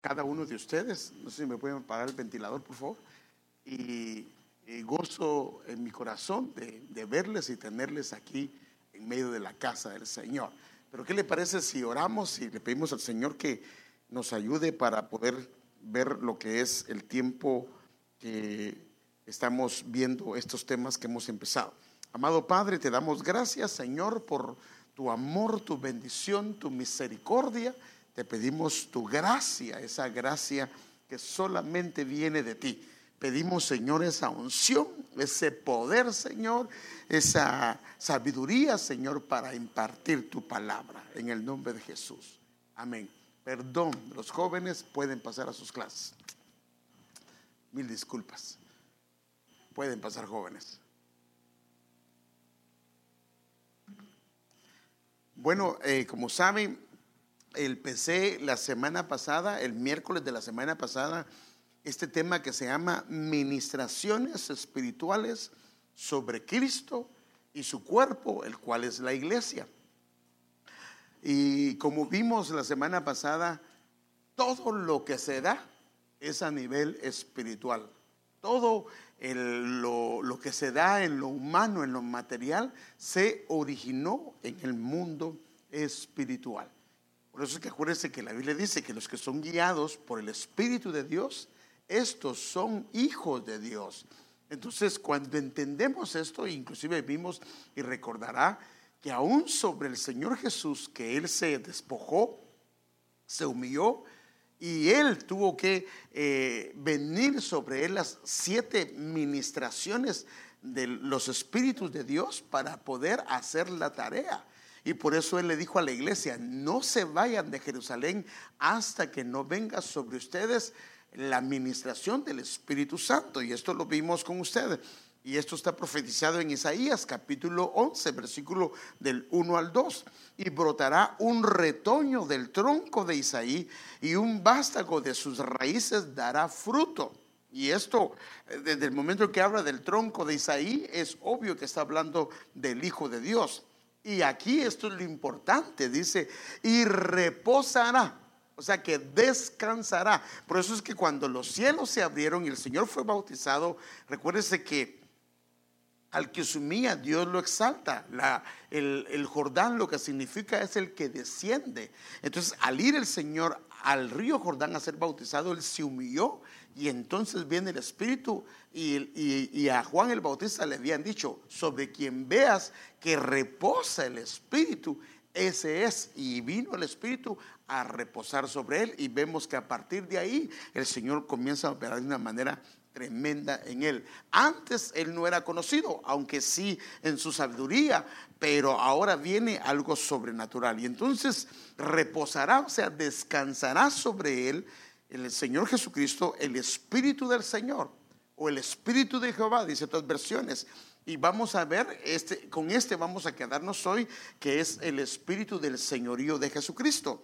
cada uno de ustedes. No sé si me pueden apagar el ventilador, por favor. Y, gozo en mi corazón de, de, verles y tenerles aquí en medio de la casa del Señor. Pero ¿qué le parece si oramos y le pedimos al Señor que nos ayude para poder ver lo que es el tiempo que estamos viendo estos temas que hemos empezado? Amado Padre, te damos gracias, Señor, por tu amor, tu bendición, tu misericordia. Te pedimos tu gracia, esa gracia que solamente viene de ti. Pedimos, Señor, esa unción, ese poder, Señor, esa sabiduría, Señor, para impartir tu palabra en el nombre de Jesús. Amén. Perdón, los jóvenes pueden pasar a sus clases. Mil disculpas. Pueden pasar jóvenes. Bueno, eh, como saben, empecé la semana pasada, el miércoles de la semana pasada, este tema que se llama Ministraciones Espirituales sobre Cristo y su cuerpo, el cual es la iglesia. Y como vimos la semana pasada, todo lo que se da es a nivel espiritual. Todo lo, lo, que se da en lo humano, en lo material, se originó en el mundo espiritual. Por eso es que acuérdense que la Biblia dice que los que son guiados por el Espíritu de Dios, estos son hijos de Dios. Entonces, cuando entendemos esto, inclusive vimos y recordará que aún sobre el Señor Jesús, que Él se despojó, se humilló, y él tuvo que eh, venir sobre él las siete ministraciones de los espíritus de Dios para poder hacer la tarea. Y por eso él le dijo a la iglesia, no se vayan de Jerusalén hasta que no venga sobre ustedes la administración del Espíritu Santo. Y esto lo vimos con ustedes. Y esto está profetizado en Isaías capítulo 11, versículo del 1 al 2. Y brotará un retoño del tronco de Isaí y un vástago de sus raíces dará fruto. Y esto, eh, desde el momento en que habla del tronco de Isaí, es obvio que está hablando del Hijo de Dios. Y aquí esto es lo importante, dice, y reposará. O sea que descansará. Por eso es que cuando los cielos se abrieron y el Señor fue bautizado, recuérdese que al que sumía, Dios lo exalta. el, el, Jordán lo que significa es el que desciende. Entonces, al ir el Señor al río Jordán a ser bautizado, él se humilló y entonces viene el Espíritu y, a Juan el Bautista le habían dicho, sobre quien veas que reposa el Espíritu, ese es. Y vino el Espíritu a reposar sobre él y vemos que a partir de ahí el Señor comienza a operar de una manera tremenda en él. Antes él no era conocido, aunque sí en su sabiduría, pero ahora viene algo sobrenatural. Y entonces reposará, o sea, descansará sobre él el Señor Jesucristo, el Espíritu del Señor o el Espíritu de Jehová, dice otras versiones. Y vamos a ver, este, con este vamos a quedarnos hoy, que es el Espíritu del Señorío de Jesucristo.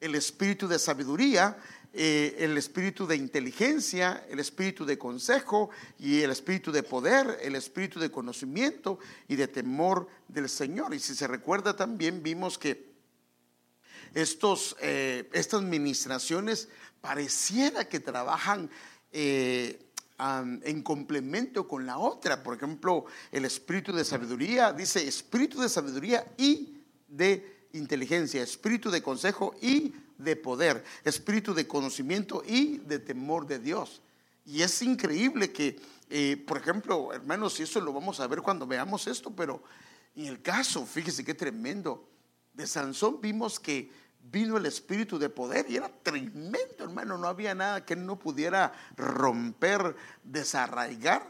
El Espíritu de sabiduría eh, el espíritu de inteligencia, el espíritu de consejo y el espíritu de poder, el espíritu de conocimiento y de temor del Señor. Y si se recuerda también vimos que estos, eh, estas ministraciones pareciera que trabajan eh, en complemento con la otra. Por ejemplo, el espíritu de sabiduría dice espíritu de sabiduría y de inteligencia, espíritu de consejo y de poder, espíritu de conocimiento y de temor de Dios. Y es increíble que, eh, por ejemplo, hermanos, y eso lo vamos a ver cuando veamos esto, pero en el caso, fíjese qué tremendo, de Sansón vimos que vino el espíritu de poder y era tremendo, hermano, no había nada que él no pudiera romper, desarraigar,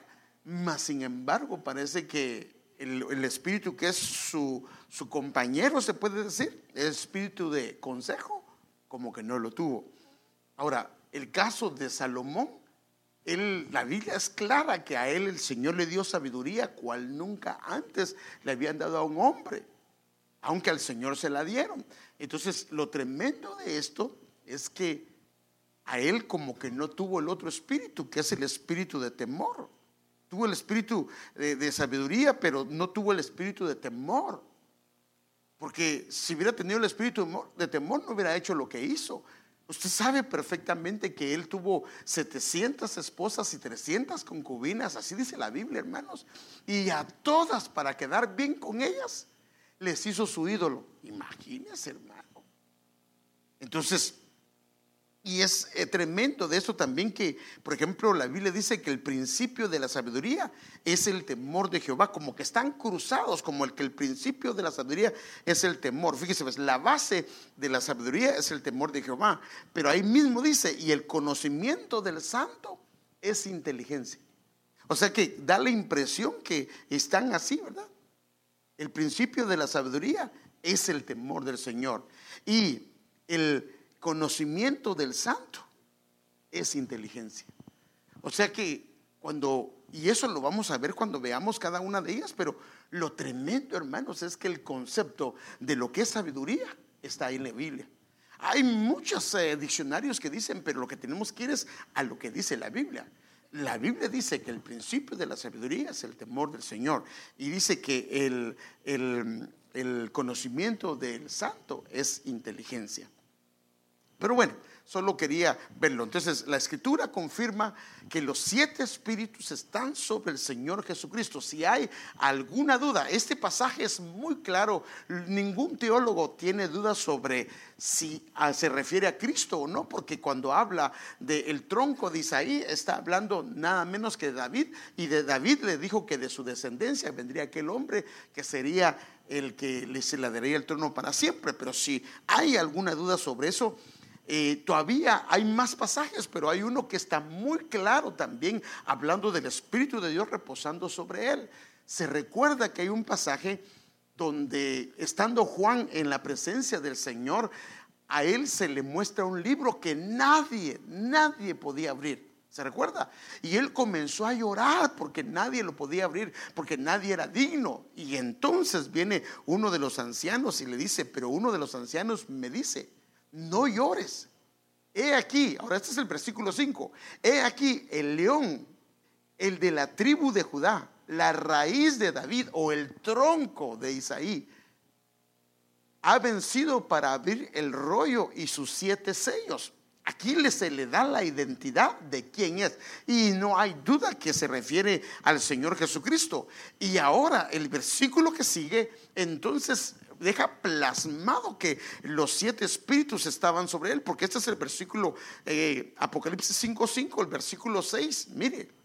mas sin embargo parece que el, espíritu que es su, su compañero, se puede decir, el espíritu de consejo, como que no lo tuvo. Ahora, el caso de Salomón, él, la Biblia es clara que a él el Señor le dio sabiduría cual nunca antes le habían dado a un hombre, aunque al Señor se la dieron. Entonces, lo tremendo de esto es que a él como que no tuvo el otro espíritu, que es el espíritu de temor. Tuvo el espíritu de, de sabiduría, pero no tuvo el espíritu de temor. Porque si hubiera tenido el espíritu de temor, no hubiera hecho lo que hizo. Usted sabe perfectamente que él tuvo 700 esposas y 300 concubinas, así dice la Biblia, hermanos. Y a todas, para quedar bien con ellas, les hizo su ídolo. Imagínese, hermano. Entonces, y es eh, tremendo de eso también que, por ejemplo, la Biblia dice que el principio de la sabiduría es el temor de Jehová, como que están cruzados, como el que el principio de la sabiduría es el temor. Fíjese, pues, la base de la sabiduría es el temor de Jehová, pero ahí mismo dice, y el conocimiento del santo es inteligencia. O sea que da la impresión que están así, ¿verdad? El principio de la sabiduría es el temor del Señor. Y el conocimiento del santo es inteligencia. O sea que cuando, y eso lo vamos a ver cuando veamos cada una de ellas, pero lo tremendo, hermanos, es que el concepto de lo que es sabiduría está ahí en la Biblia. Hay muchos eh, diccionarios que dicen, pero lo que tenemos que ir es a lo que dice la Biblia. La Biblia dice que el principio de la sabiduría es el temor del Señor y dice que el, el conocimiento del santo es inteligencia. Pero bueno, solo quería verlo. Entonces, la escritura confirma que los siete espíritus están sobre el Señor Jesucristo. Si hay alguna duda, este pasaje es muy claro. Ningún teólogo tiene duda sobre si ah, se refiere a Cristo o no, porque cuando habla del tronco de Isaí, está hablando nada menos que de David. Y de David le dijo que de su descendencia vendría aquel hombre que sería el que le se le daría el trono para siempre. Pero si hay alguna duda sobre eso, eh, todavía hay más pasajes, pero hay uno que está muy claro también, hablando del Espíritu de Dios reposando sobre él. Se recuerda que hay un pasaje donde, estando Juan en la presencia del Señor, a él se le muestra un libro que nadie, nadie podía abrir. ¿Se recuerda? Y él comenzó a llorar porque nadie lo podía abrir, porque nadie era digno. Y entonces viene uno de los ancianos y le dice, pero uno de los ancianos me dice, no llores. He aquí, ahora este es el versículo 5, he aquí el león, el de la tribu de Judá, la raíz de David o el tronco de Isaí, ha vencido para abrir el rollo y sus siete sellos. Aquí se le da la identidad de quién es. Y no hay duda que se refiere al Señor Jesucristo. Y ahora el versículo que sigue, entonces deja plasmado que los siete espíritus estaban sobre él, porque este es el versículo eh, Apocalipsis 5.5, el versículo 6, mire.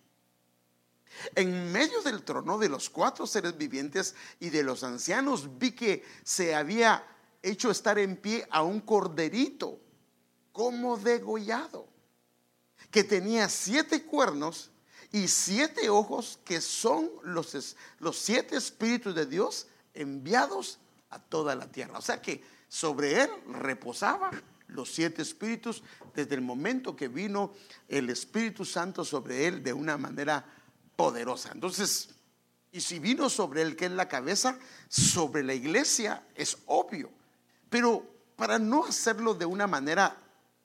En medio del trono de los cuatro seres vivientes y de los ancianos vi que se había hecho estar en pie a un corderito como degollado, que tenía siete cuernos y siete ojos, que son los, los siete espíritus de Dios enviados a toda la tierra. O sea que sobre él reposaba los siete espíritus desde el momento que vino el Espíritu Santo sobre él de una manera poderosa. Entonces, y si vino sobre él, que es la cabeza, sobre la iglesia, es obvio. Pero para no hacerlo de una manera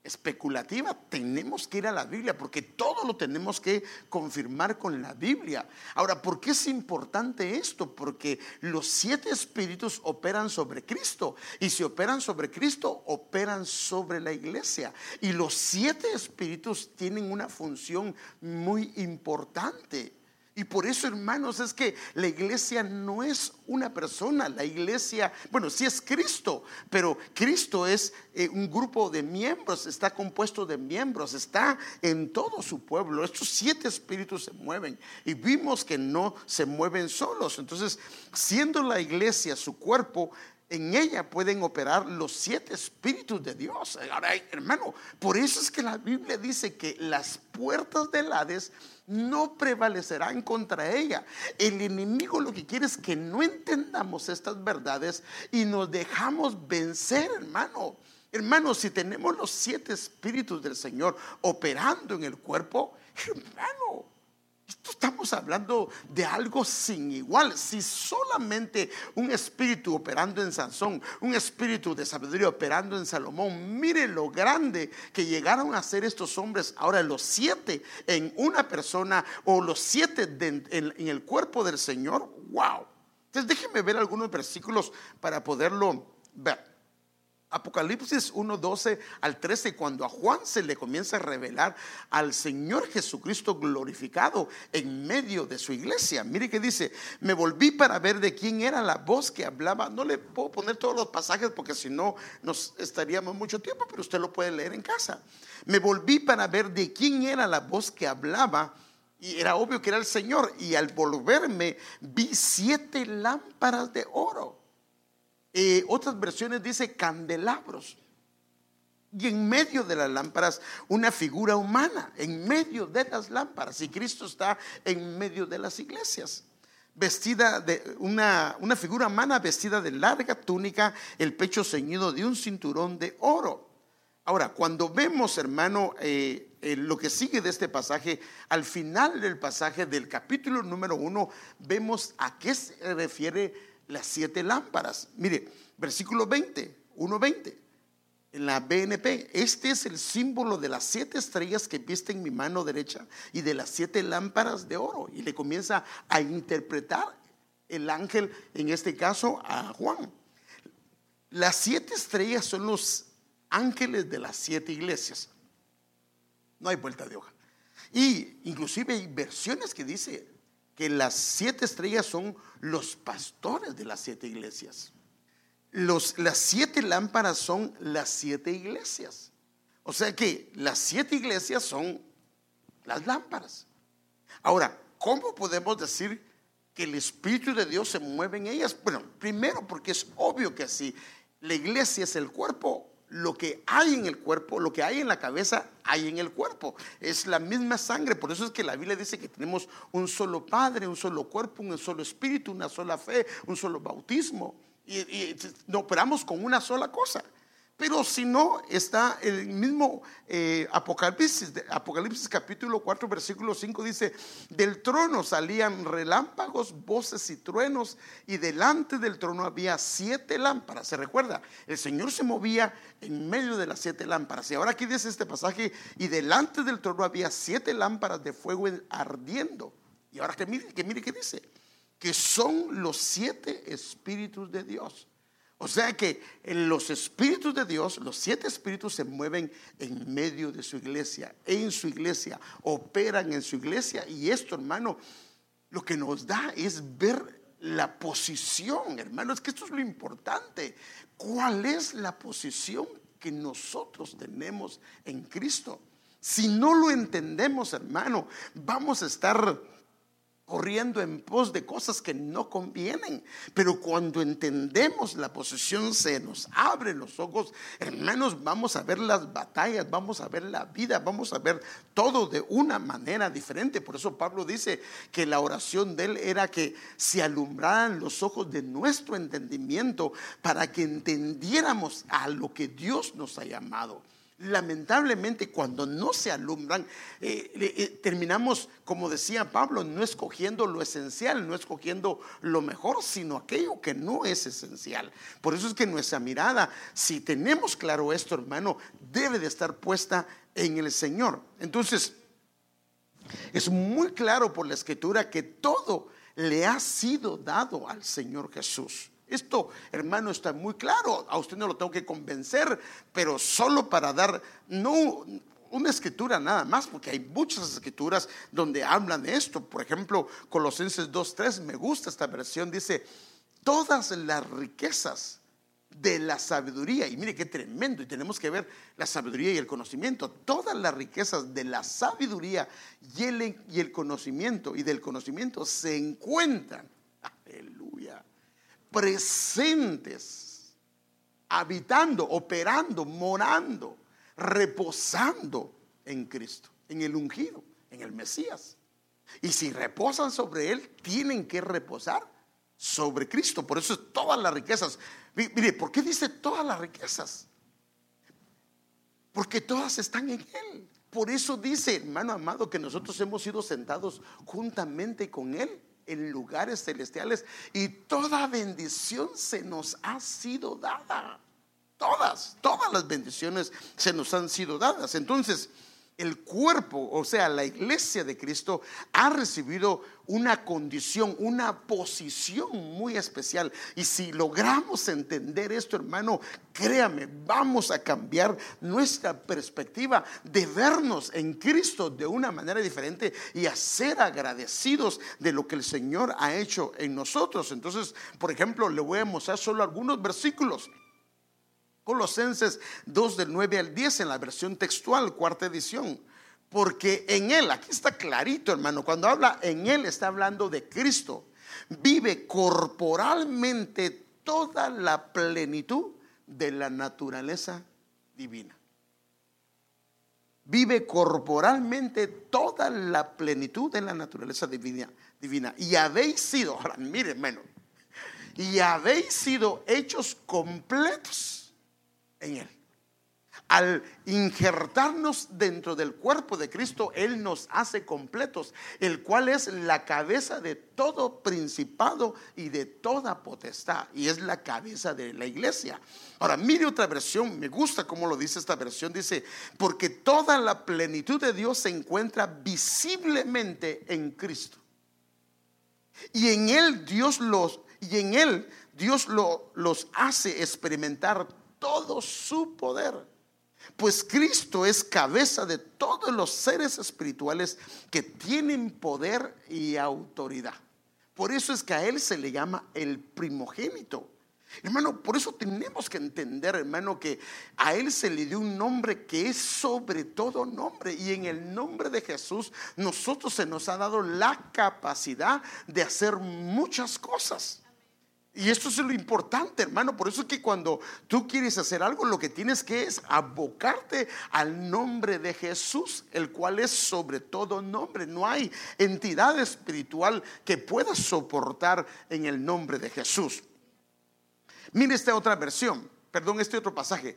especulativa, tenemos que ir a la Biblia, porque todo lo tenemos que confirmar con la Biblia. Ahora, ¿por qué es importante esto? Porque los siete espíritus operan sobre Cristo, y si operan sobre Cristo, operan sobre la iglesia. Y los siete espíritus tienen una función muy importante. Y por eso, hermanos, es que la iglesia no es una persona, la iglesia, bueno, sí es Cristo, pero Cristo es eh, un grupo de miembros, está compuesto de miembros, está en todo su pueblo. Estos siete espíritus se mueven y vimos que no se mueven solos. Entonces, siendo la iglesia su cuerpo, en ella pueden operar los siete espíritus de Dios. Ahora, hermano, por eso es que la Biblia dice que las puertas del Hades no prevalecerán contra ella. El enemigo lo que quiere es que no entendamos estas verdades y nos dejamos vencer, hermano. Hermano, si tenemos los siete espíritus del Señor operando en el cuerpo, hermano, estamos hablando de algo sin igual. Si solamente un espíritu operando en Sansón, un espíritu de sabiduría operando en Salomón, mire lo grande que llegaron a ser estos hombres. Ahora los siete en una persona o los siete en, en el cuerpo del Señor. Wow. Entonces déjenme ver algunos versículos para poderlo ver. Apocalipsis 1, 12 al 13, cuando a Juan se le comienza a revelar al Señor Jesucristo glorificado en medio de su iglesia. Mire que dice, me volví para ver de quién era la voz que hablaba. No le puedo poner todos los pasajes porque si no nos estaríamos mucho tiempo, pero usted lo puede leer en casa. Me volví para ver de quién era la voz que hablaba. Y era obvio que era el Señor. Y al volverme vi siete lámparas de oro eh, otras versiones dice candelabros. Y en medio de las lámparas una figura humana, en medio de las lámparas. Y Cristo está en medio de las iglesias. Vestida de una, una figura humana vestida de larga túnica, el pecho ceñido de un cinturón de oro. Ahora, cuando vemos, hermano, eh, eh, lo que sigue de este pasaje, al final del pasaje del capítulo número uno, vemos a qué se refiere las siete lámparas. Mire, versículo 20, 1.20, en la BNP, este es el símbolo de las siete estrellas que viste en mi mano derecha y de las siete lámparas de oro. Y le comienza a interpretar el ángel, en este caso a Juan. Las siete estrellas son los ángeles de las siete iglesias. No hay vuelta de hoja. Y inclusive hay versiones que dice que las siete estrellas son los pastores de las siete iglesias. Los, las siete lámparas son las siete iglesias. O sea que las siete iglesias son las lámparas. Ahora, ¿cómo podemos decir que el Espíritu de Dios se mueve en ellas? Bueno, primero porque es obvio que si la iglesia es el cuerpo, lo que hay en el cuerpo, lo que hay en la cabeza, hay en el cuerpo. Es la misma sangre. Por eso es que la Biblia dice que tenemos un solo Padre, un solo cuerpo, un solo espíritu, una sola fe, un solo bautismo. Y, y operamos con una sola cosa. Pero si no, está el mismo eh, Apocalipsis, Apocalipsis capítulo 4, versículo 5 dice, del trono salían relámpagos, voces y truenos, y delante del trono había siete lámparas. ¿Se recuerda? El Señor se movía en medio de las siete lámparas. Y ahora aquí dice este pasaje, y delante del trono había siete lámparas de fuego ardiendo. Y ahora que mire, que mire qué dice, que son los siete espíritus de Dios. O sea que los espíritus de Dios, los siete espíritus se mueven en medio de su iglesia, en su iglesia, operan en su iglesia. Y esto, hermano, lo que nos da es ver la posición, hermano. Es que esto es lo importante. ¿Cuál es la posición que nosotros tenemos en Cristo? Si no lo entendemos, hermano, vamos a estar corriendo en pos de cosas que no convienen. Pero cuando entendemos la posición, se nos abren los ojos. Hermanos, vamos a ver las batallas, vamos a ver la vida, vamos a ver todo de una manera diferente. Por eso Pablo dice que la oración de él era que se alumbraran los ojos de nuestro entendimiento para que entendiéramos a lo que Dios nos ha llamado lamentablemente cuando no se alumbran, eh, eh, terminamos, como decía Pablo, no escogiendo lo esencial, no escogiendo lo mejor, sino aquello que no es esencial. Por eso es que nuestra mirada, si tenemos claro esto, hermano, debe de estar puesta en el Señor. Entonces, es muy claro por la escritura que todo le ha sido dado al Señor Jesús. Esto, hermano, está muy claro. A usted no lo tengo que convencer, pero solo para dar, no una escritura nada más, porque hay muchas escrituras donde hablan de esto. Por ejemplo, Colosenses 2.3, me gusta esta versión, dice, todas las riquezas de la sabiduría, y mire qué tremendo, y tenemos que ver la sabiduría y el conocimiento, todas las riquezas de la sabiduría y el, y el conocimiento, y del conocimiento se encuentran, aleluya, presentes, habitando, operando, morando, reposando en Cristo, en el ungido, en el Mesías. Y si reposan sobre Él, tienen que reposar sobre Cristo. Por eso es todas las riquezas. Mire, ¿por qué dice todas las riquezas? Porque todas están en Él. Por eso dice, hermano amado, que nosotros hemos sido sentados juntamente con Él en lugares celestiales y toda bendición se nos ha sido dada. Todas, todas las bendiciones se nos han sido dadas. Entonces, el cuerpo, o sea, la iglesia de Cristo, ha recibido una condición, una posición muy especial. Y si logramos entender esto, hermano, créame, vamos a cambiar nuestra perspectiva de vernos en Cristo de una manera diferente y a ser agradecidos de lo que el Señor ha hecho en nosotros. Entonces, por ejemplo, le voy a mostrar solo algunos versículos. Colosenses 2 del 9 al 10 en la versión textual, cuarta edición. Porque en Él, aquí está clarito hermano, cuando habla en Él está hablando de Cristo. Vive corporalmente toda la plenitud de la naturaleza divina. Vive corporalmente toda la plenitud de la naturaleza divina. divina. Y habéis sido, ahora miren hermano, y habéis sido hechos completos en Él. Al injertarnos dentro del cuerpo de Cristo, Él nos hace completos, el cual es la cabeza de todo principado y de toda potestad, y es la cabeza de la iglesia. Ahora, mire otra versión, me gusta cómo lo dice esta versión, dice, porque toda la plenitud de Dios se encuentra visiblemente en Cristo. Y en Él Dios los, y en Él Dios los hace experimentar todo su poder. Pues Cristo es cabeza de todos los seres espirituales que tienen poder y autoridad. Por eso es que a Él se le llama el primogénito. Hermano, por eso tenemos que entender, hermano, que a Él se le dio un nombre que es sobre todo nombre. Y en el nombre de Jesús, nosotros se nos ha dado la capacidad de hacer muchas cosas. Y esto es lo importante, hermano. Por eso es que cuando tú quieres hacer algo, lo que tienes que es abocarte al nombre de Jesús, el cual es sobre todo nombre. No hay entidad espiritual que pueda soportar en el nombre de Jesús. Mire esta otra versión, perdón, este otro pasaje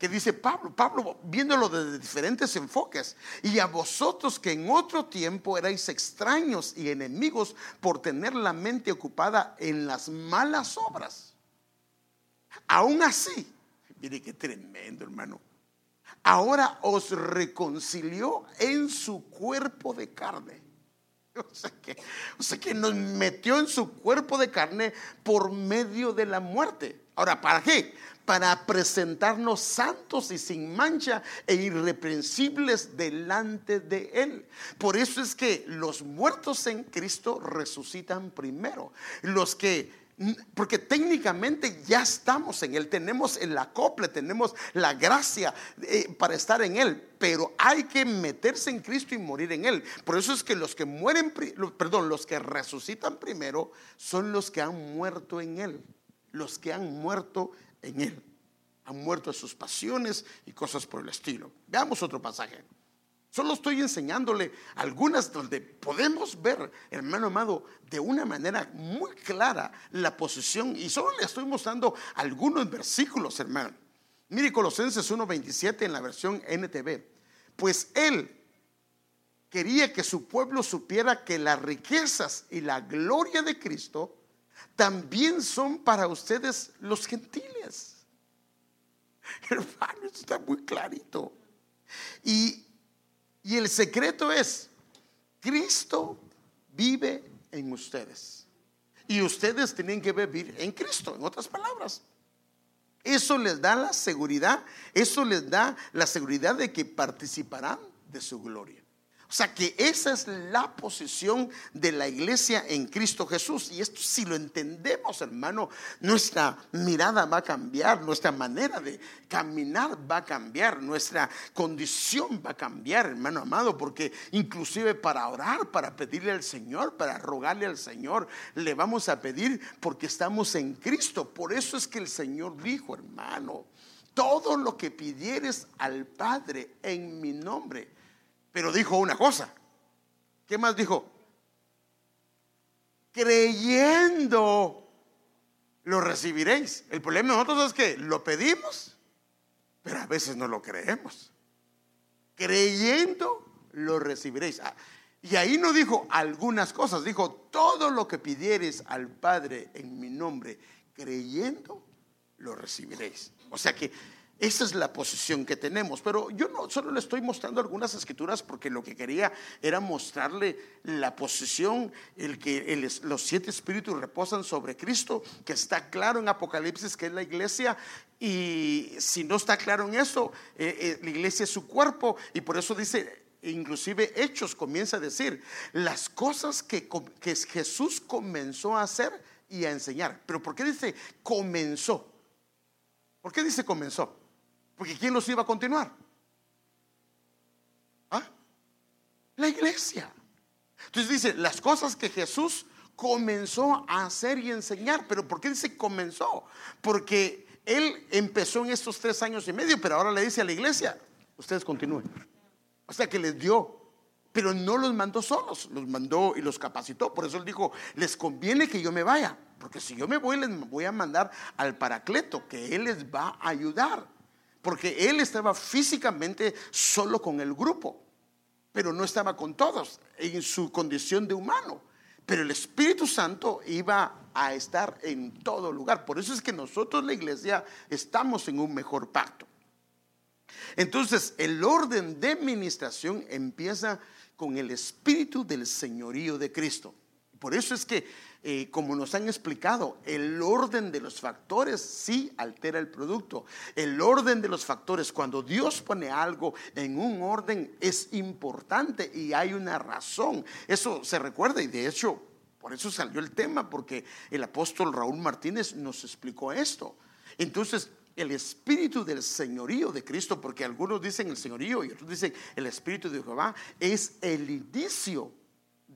que dice Pablo, Pablo viéndolo desde diferentes enfoques, y a vosotros que en otro tiempo erais extraños y enemigos por tener la mente ocupada en las malas obras. Aún así, mire qué tremendo hermano, ahora os reconcilió en su cuerpo de carne. O sea, que, o sea que nos metió en su cuerpo de carne por medio de la muerte. Ahora, ¿para qué? para presentarnos santos y sin mancha e irreprensibles delante de Él. Por eso es que los muertos en Cristo resucitan primero. Los que porque técnicamente ya estamos en Él, tenemos el acople, tenemos la gracia eh, para estar en Él, pero hay que meterse en Cristo y morir en Él. Por eso es que los que mueren, perdón, los que resucitan primero son los que han muerto en Él, los que han muerto en Él. Han muerto sus pasiones y cosas por el estilo. Veamos otro pasaje. Solo estoy enseñándole algunas donde podemos ver, hermano amado, de una manera muy clara la posición. Y solo le estoy mostrando algunos versículos, hermano. Mire Colosenses 1.27 en la versión NTV. Pues él quería que su pueblo supiera que las riquezas y la gloria de Cristo también son para ustedes los gentiles. Hermano, está muy clarito. Y, y el secreto es, Cristo vive en ustedes. Y ustedes tienen que vivir en Cristo, en otras palabras. Eso les da la seguridad, eso les da la seguridad de que participarán de su gloria. O sea que esa es la posición de la iglesia en Cristo Jesús. Y esto si lo entendemos, hermano, nuestra mirada va a cambiar, nuestra manera de caminar va a cambiar, nuestra condición va a cambiar, hermano amado, porque inclusive para orar, para pedirle al Señor, para rogarle al Señor, le vamos a pedir porque estamos en Cristo. Por eso es que el Señor dijo, hermano, todo lo que pidieres al Padre en mi nombre pero dijo una cosa. ¿Qué más dijo? Creyendo lo recibiréis. El problema de nosotros es que lo pedimos, pero a veces no lo creemos. Creyendo lo recibiréis. Ah, y ahí no dijo algunas cosas, dijo todo lo que pidieres al Padre en mi nombre, creyendo lo recibiréis. O sea que Esa es la posición que tenemos. Pero yo no solo le estoy mostrando algunas escrituras porque lo que quería era mostrarle la posición, el que los siete espíritus reposan sobre Cristo, que está claro en Apocalipsis que es la iglesia. Y si no está claro en eso, eh, eh, la iglesia es su cuerpo. Y por eso dice, inclusive Hechos comienza a decir, las cosas que, que Jesús comenzó a hacer y a enseñar. Pero ¿por qué dice comenzó? ¿Por qué dice comenzó? Porque ¿quién los iba a continuar? ¿Ah? La iglesia. Entonces dice, las cosas que Jesús comenzó a hacer y enseñar. Pero ¿por qué dice comenzó? Porque Él empezó en estos tres años y medio, pero ahora le dice a la iglesia, ustedes continúen. O sea que les dio pero no los mandó solos, los mandó y los capacitó. Por eso él dijo, les conviene que yo me vaya, porque si yo me voy, les voy a mandar al Paracleto, que él les va a ayudar. Porque él estaba físicamente solo con el grupo, pero no estaba con todos en su condición de humano. Pero el Espíritu Santo iba a estar en todo lugar. Por eso es que nosotros, la iglesia, estamos en un mejor pacto. Entonces, el orden de administración empieza con el espíritu del señorío de Cristo. Por eso es que, eh, como nos han explicado, el orden de los factores sí altera el producto. El orden de los factores, cuando Dios pone algo en un orden, es importante y hay una razón. Eso se recuerda y de hecho, por eso salió el tema, porque el apóstol Raúl Martínez nos explicó esto. Entonces, el espíritu del señorío de Cristo, porque algunos dicen el señorío y otros dicen el espíritu de Jehová, es el inicio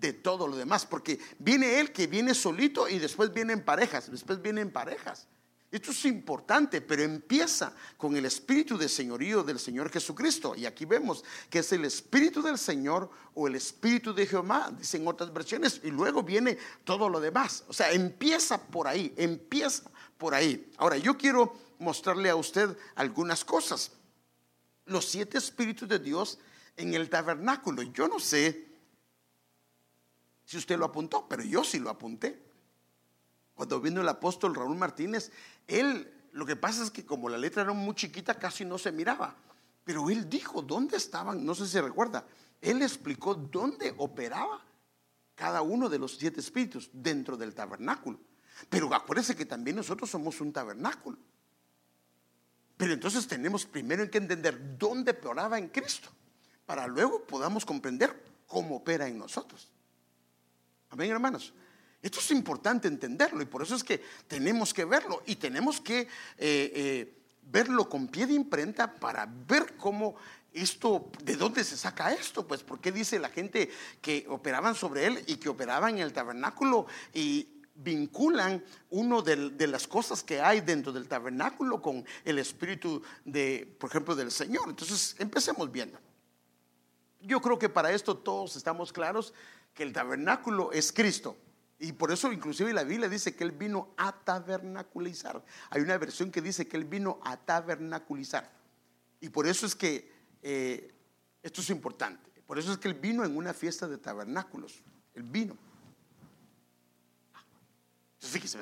de todo lo demás, porque viene Él que viene solito y después viene en parejas, después viene en parejas. Esto es importante, pero empieza con el espíritu de señorío del Señor Jesucristo. Y aquí vemos que es el espíritu del Señor o el espíritu de Jehová, dicen otras versiones, y luego viene todo lo demás. O sea, empieza por ahí, empieza por ahí. Ahora, yo quiero mostrarle a usted algunas cosas. Los siete espíritus de Dios en el tabernáculo. Yo no sé si usted lo apuntó, pero yo sí lo apunté. Cuando vino el apóstol Raúl Martínez, él, lo que pasa es que como la letra era muy chiquita, casi no se miraba. Pero él dijo dónde estaban, no sé si recuerda, él explicó dónde operaba cada uno de los siete espíritus dentro del tabernáculo. Pero acuérdese que también nosotros somos un tabernáculo. Pero entonces tenemos primero que entender dónde operaba en Cristo, para luego podamos comprender cómo opera en nosotros. Amén, hermanos. Esto es importante entenderlo y por eso es que tenemos que verlo y tenemos que eh, eh, verlo con pie de imprenta para ver cómo esto, de dónde se saca esto, pues, porque dice la gente que operaban sobre él y que operaban en el tabernáculo y vinculan uno de, las cosas que hay dentro del tabernáculo con el espíritu de, por ejemplo, del Señor. Entonces, empecemos viendo. Yo creo que para esto todos estamos claros que el tabernáculo es Cristo. Y por eso inclusive la Biblia dice que Él vino a tabernaculizar. Hay una versión que dice que Él vino a tabernaculizar. Y por eso es que eh, esto es importante. Por eso es que Él vino en una fiesta de tabernáculos. Él vino. Fíjese,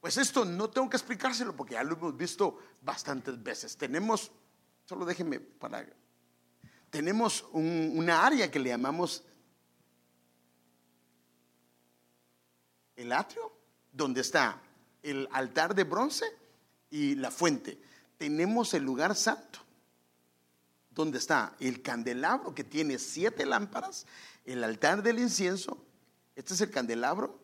pues esto no tengo que explicárselo porque ya lo hemos visto bastantes veces. Tenemos, solo déjenme para, tenemos una área que le llamamos el atrio, donde está el altar de bronce y la fuente. Tenemos el lugar santo, donde está el candelabro que tiene siete lámparas, el altar del incienso, este es el candelabro,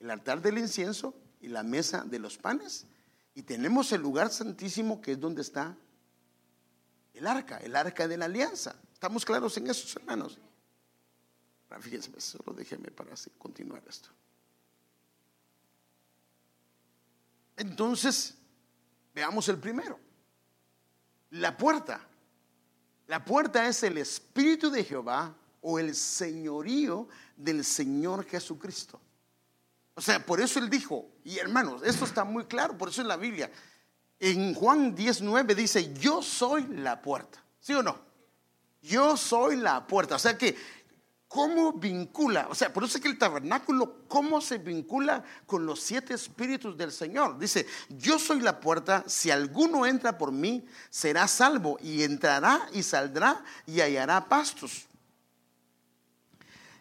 el altar del incienso y la mesa de los panes. Y tenemos el lugar santísimo que es donde está el arca, el arca de la alianza. ¿Estamos claros en eso, hermanos? Fíjense, solo déjeme para así continuar esto. Entonces, veamos el primero. La puerta. La puerta es el Espíritu de Jehová o el señorío del Señor Jesucristo. O sea, por eso él dijo, y hermanos, esto está muy claro, por eso en la Biblia, en Juan 19 dice, yo soy la puerta, ¿sí o no? Yo soy la puerta. O sea que cómo vincula, o sea, por eso es que el tabernáculo, cómo se vincula con los siete espíritus del Señor. Dice, yo soy la puerta, si alguno entra por mí, será salvo y entrará y saldrá y hallará pastos.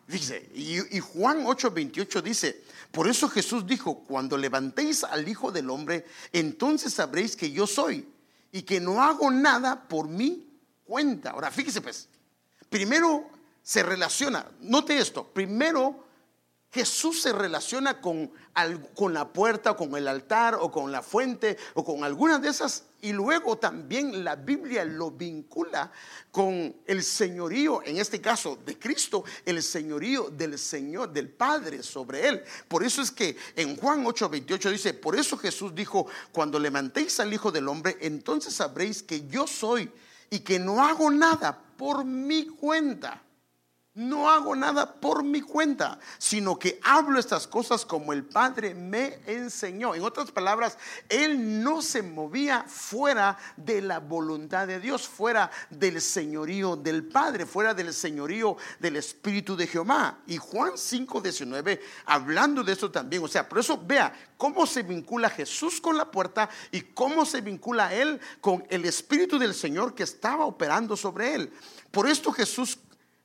Dice, y, y Juan 8:28 dice, por eso Jesús dijo, cuando levantéis al Hijo del Hombre, entonces sabréis que yo soy y que no hago nada por mi cuenta. Ahora, fíjese pues, primero se relaciona, note esto, primero Jesús se relaciona con, con, la puerta, con el altar o con la fuente o con alguna de esas y luego también la Biblia lo vincula con el señorío, en este caso de Cristo, el señorío del Señor, del Padre sobre él. Por eso es que en Juan 8:28 dice, por eso Jesús dijo, cuando levantéis al Hijo del Hombre, entonces sabréis que yo soy y que no hago nada por mi cuenta no hago nada por mi cuenta, sino que hablo estas cosas como el Padre me enseñó. En otras palabras, Él no se movía fuera de la voluntad de Dios, fuera del señorío del Padre, fuera del señorío del Espíritu de Jehová. Y Juan 5:19, hablando de esto también, o sea, por eso vea cómo se vincula Jesús con la puerta y cómo se vincula Él con el Espíritu del Señor que estaba operando sobre Él. Por esto Jesús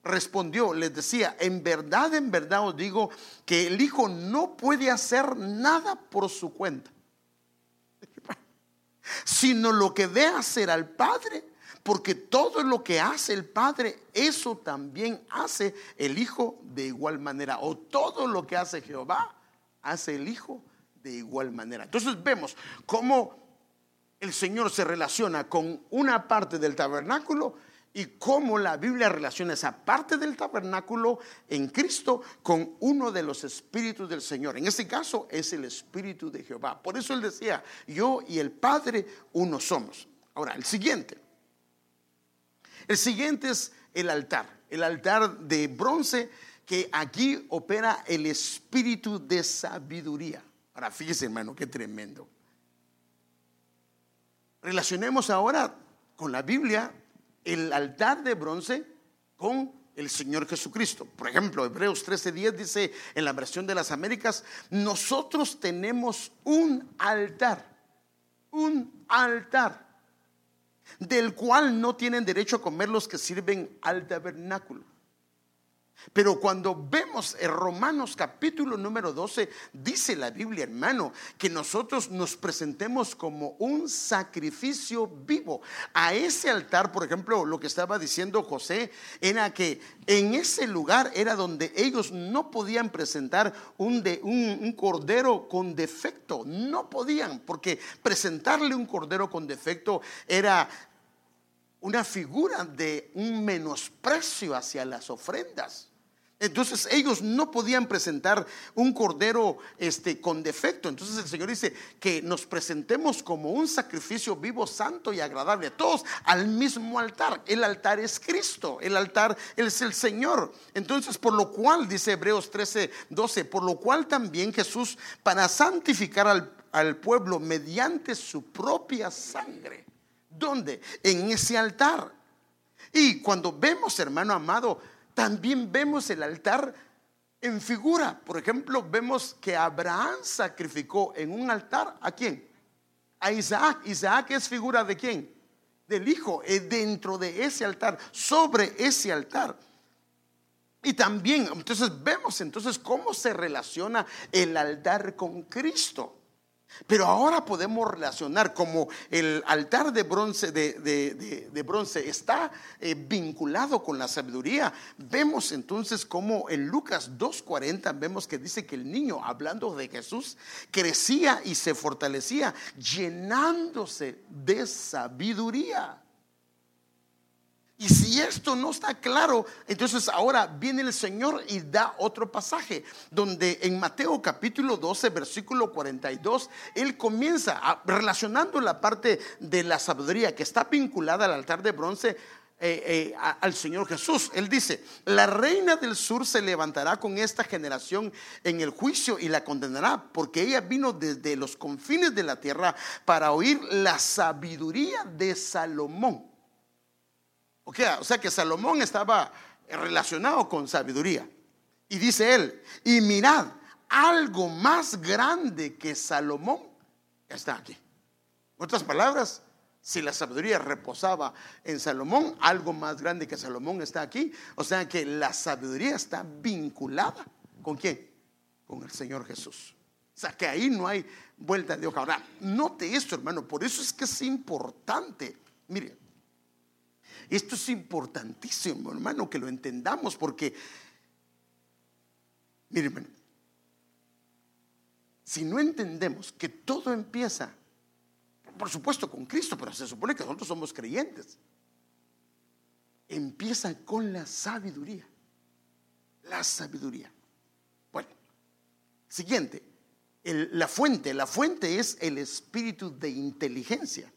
respondió, les decía, en verdad, en verdad os digo que el Hijo no puede hacer nada por su cuenta, sino lo que ve hacer al Padre, porque todo lo que hace el Padre, eso también hace el Hijo de igual manera, o todo lo que hace Jehová, hace el Hijo de igual manera. Entonces vemos cómo el Señor se relaciona con una parte del tabernáculo y cómo la Biblia relaciona esa parte del tabernáculo en Cristo con uno de los espíritus del Señor. En este caso es el espíritu de Jehová. Por eso él decía, yo y el Padre uno somos. Ahora, el siguiente. El siguiente es el altar, el altar de bronce que aquí opera el espíritu de sabiduría. Ahora, fíjese hermano, qué tremendo. Relacionemos ahora con la Biblia el altar de bronce con el Señor Jesucristo. Por ejemplo, Hebreos 13:10 dice en la versión de las Américas, nosotros tenemos un altar, un altar, del cual no tienen derecho a comer los que sirven al tabernáculo. Pero cuando vemos en Romanos capítulo número 12, dice la Biblia, hermano, que nosotros nos presentemos como un sacrificio vivo. A ese altar, por ejemplo, lo que estaba diciendo José, era que en ese lugar era donde ellos no podían presentar un, un cordero con defecto. No podían, porque presentarle un cordero con defecto era una figura de un menosprecio hacia las ofrendas. Entonces ellos no podían presentar un cordero este, con defecto. Entonces el Señor dice que nos presentemos como un sacrificio vivo, santo y agradable. Todos al mismo altar. El altar es Cristo. El altar es el Señor. Entonces por lo cual, dice Hebreos 13, 12, por lo cual también Jesús, para santificar al, al pueblo mediante su propia sangre. ¿Dónde? En ese altar. Y cuando vemos, hermano amado, también vemos el altar en figura. Por ejemplo, vemos que Abraham sacrificó en un altar a quién? A Isaac. Isaac es figura de quién? Del hijo. Dentro de ese altar, sobre ese altar. Y también, entonces vemos entonces cómo se relaciona el altar con Cristo. Pero ahora podemos relacionar como el altar de bronce, de, bronce está eh, vinculado con la sabiduría. Vemos entonces como en Lucas 2.40 vemos que dice que el niño, hablando de Jesús, crecía y se fortalecía llenándose de sabiduría. Y si esto no está claro, entonces ahora viene el Señor y da otro pasaje, donde en Mateo capítulo 12, versículo 42, Él comienza relacionando la parte de la sabiduría que está vinculada al altar de bronce. Eh, eh, al Señor Jesús. Él dice, la reina del sur se levantará con esta generación en el juicio y la condenará, porque ella vino desde los confines de la tierra para oír la sabiduría de Salomón o sea que Salomón estaba relacionado con sabiduría. Y dice él, y mirad, algo más grande que Salomón está aquí. En otras palabras, si la sabiduría reposaba en Salomón, algo más grande que Salomón está aquí. O sea que la sabiduría está vinculada con quién? Con el Señor Jesús. O sea que ahí no hay vuelta de hoja. Ahora, note esto, hermano. Por eso es que es importante. Mire, esto es importantísimo, hermano, que lo entendamos, porque, mire, hermano, si no entendemos que todo empieza, por supuesto con Cristo, pero se supone que nosotros somos creyentes, empieza con la sabiduría. La sabiduría. Bueno, siguiente, la fuente, la fuente es el espíritu de inteligencia.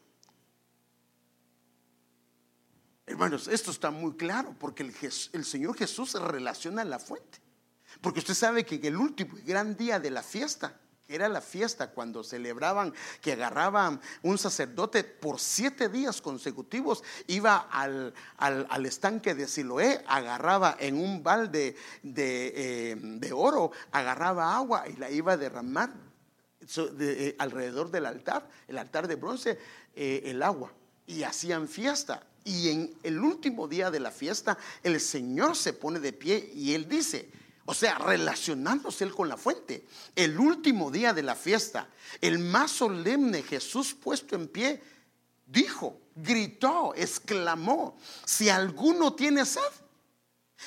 Hermanos, esto está muy claro porque el, Señor Jesús se relaciona a la fuente. Porque usted sabe que en el último gran día de la fiesta, era la fiesta cuando celebraban que agarraban un sacerdote por siete días consecutivos, iba al, estanque de Siloé, agarraba en un balde de, eh, oro, agarraba agua y la iba a derramar eh, alrededor del altar, el altar de bronce, eh, el agua. Y hacían fiesta. Y en el último día de la fiesta, el Señor se pone de pie y él dice, o sea, relacionándose él con la fuente. El último día de la fiesta, el más solemne Jesús puesto en pie, dijo, gritó, exclamó, si alguno tiene sed,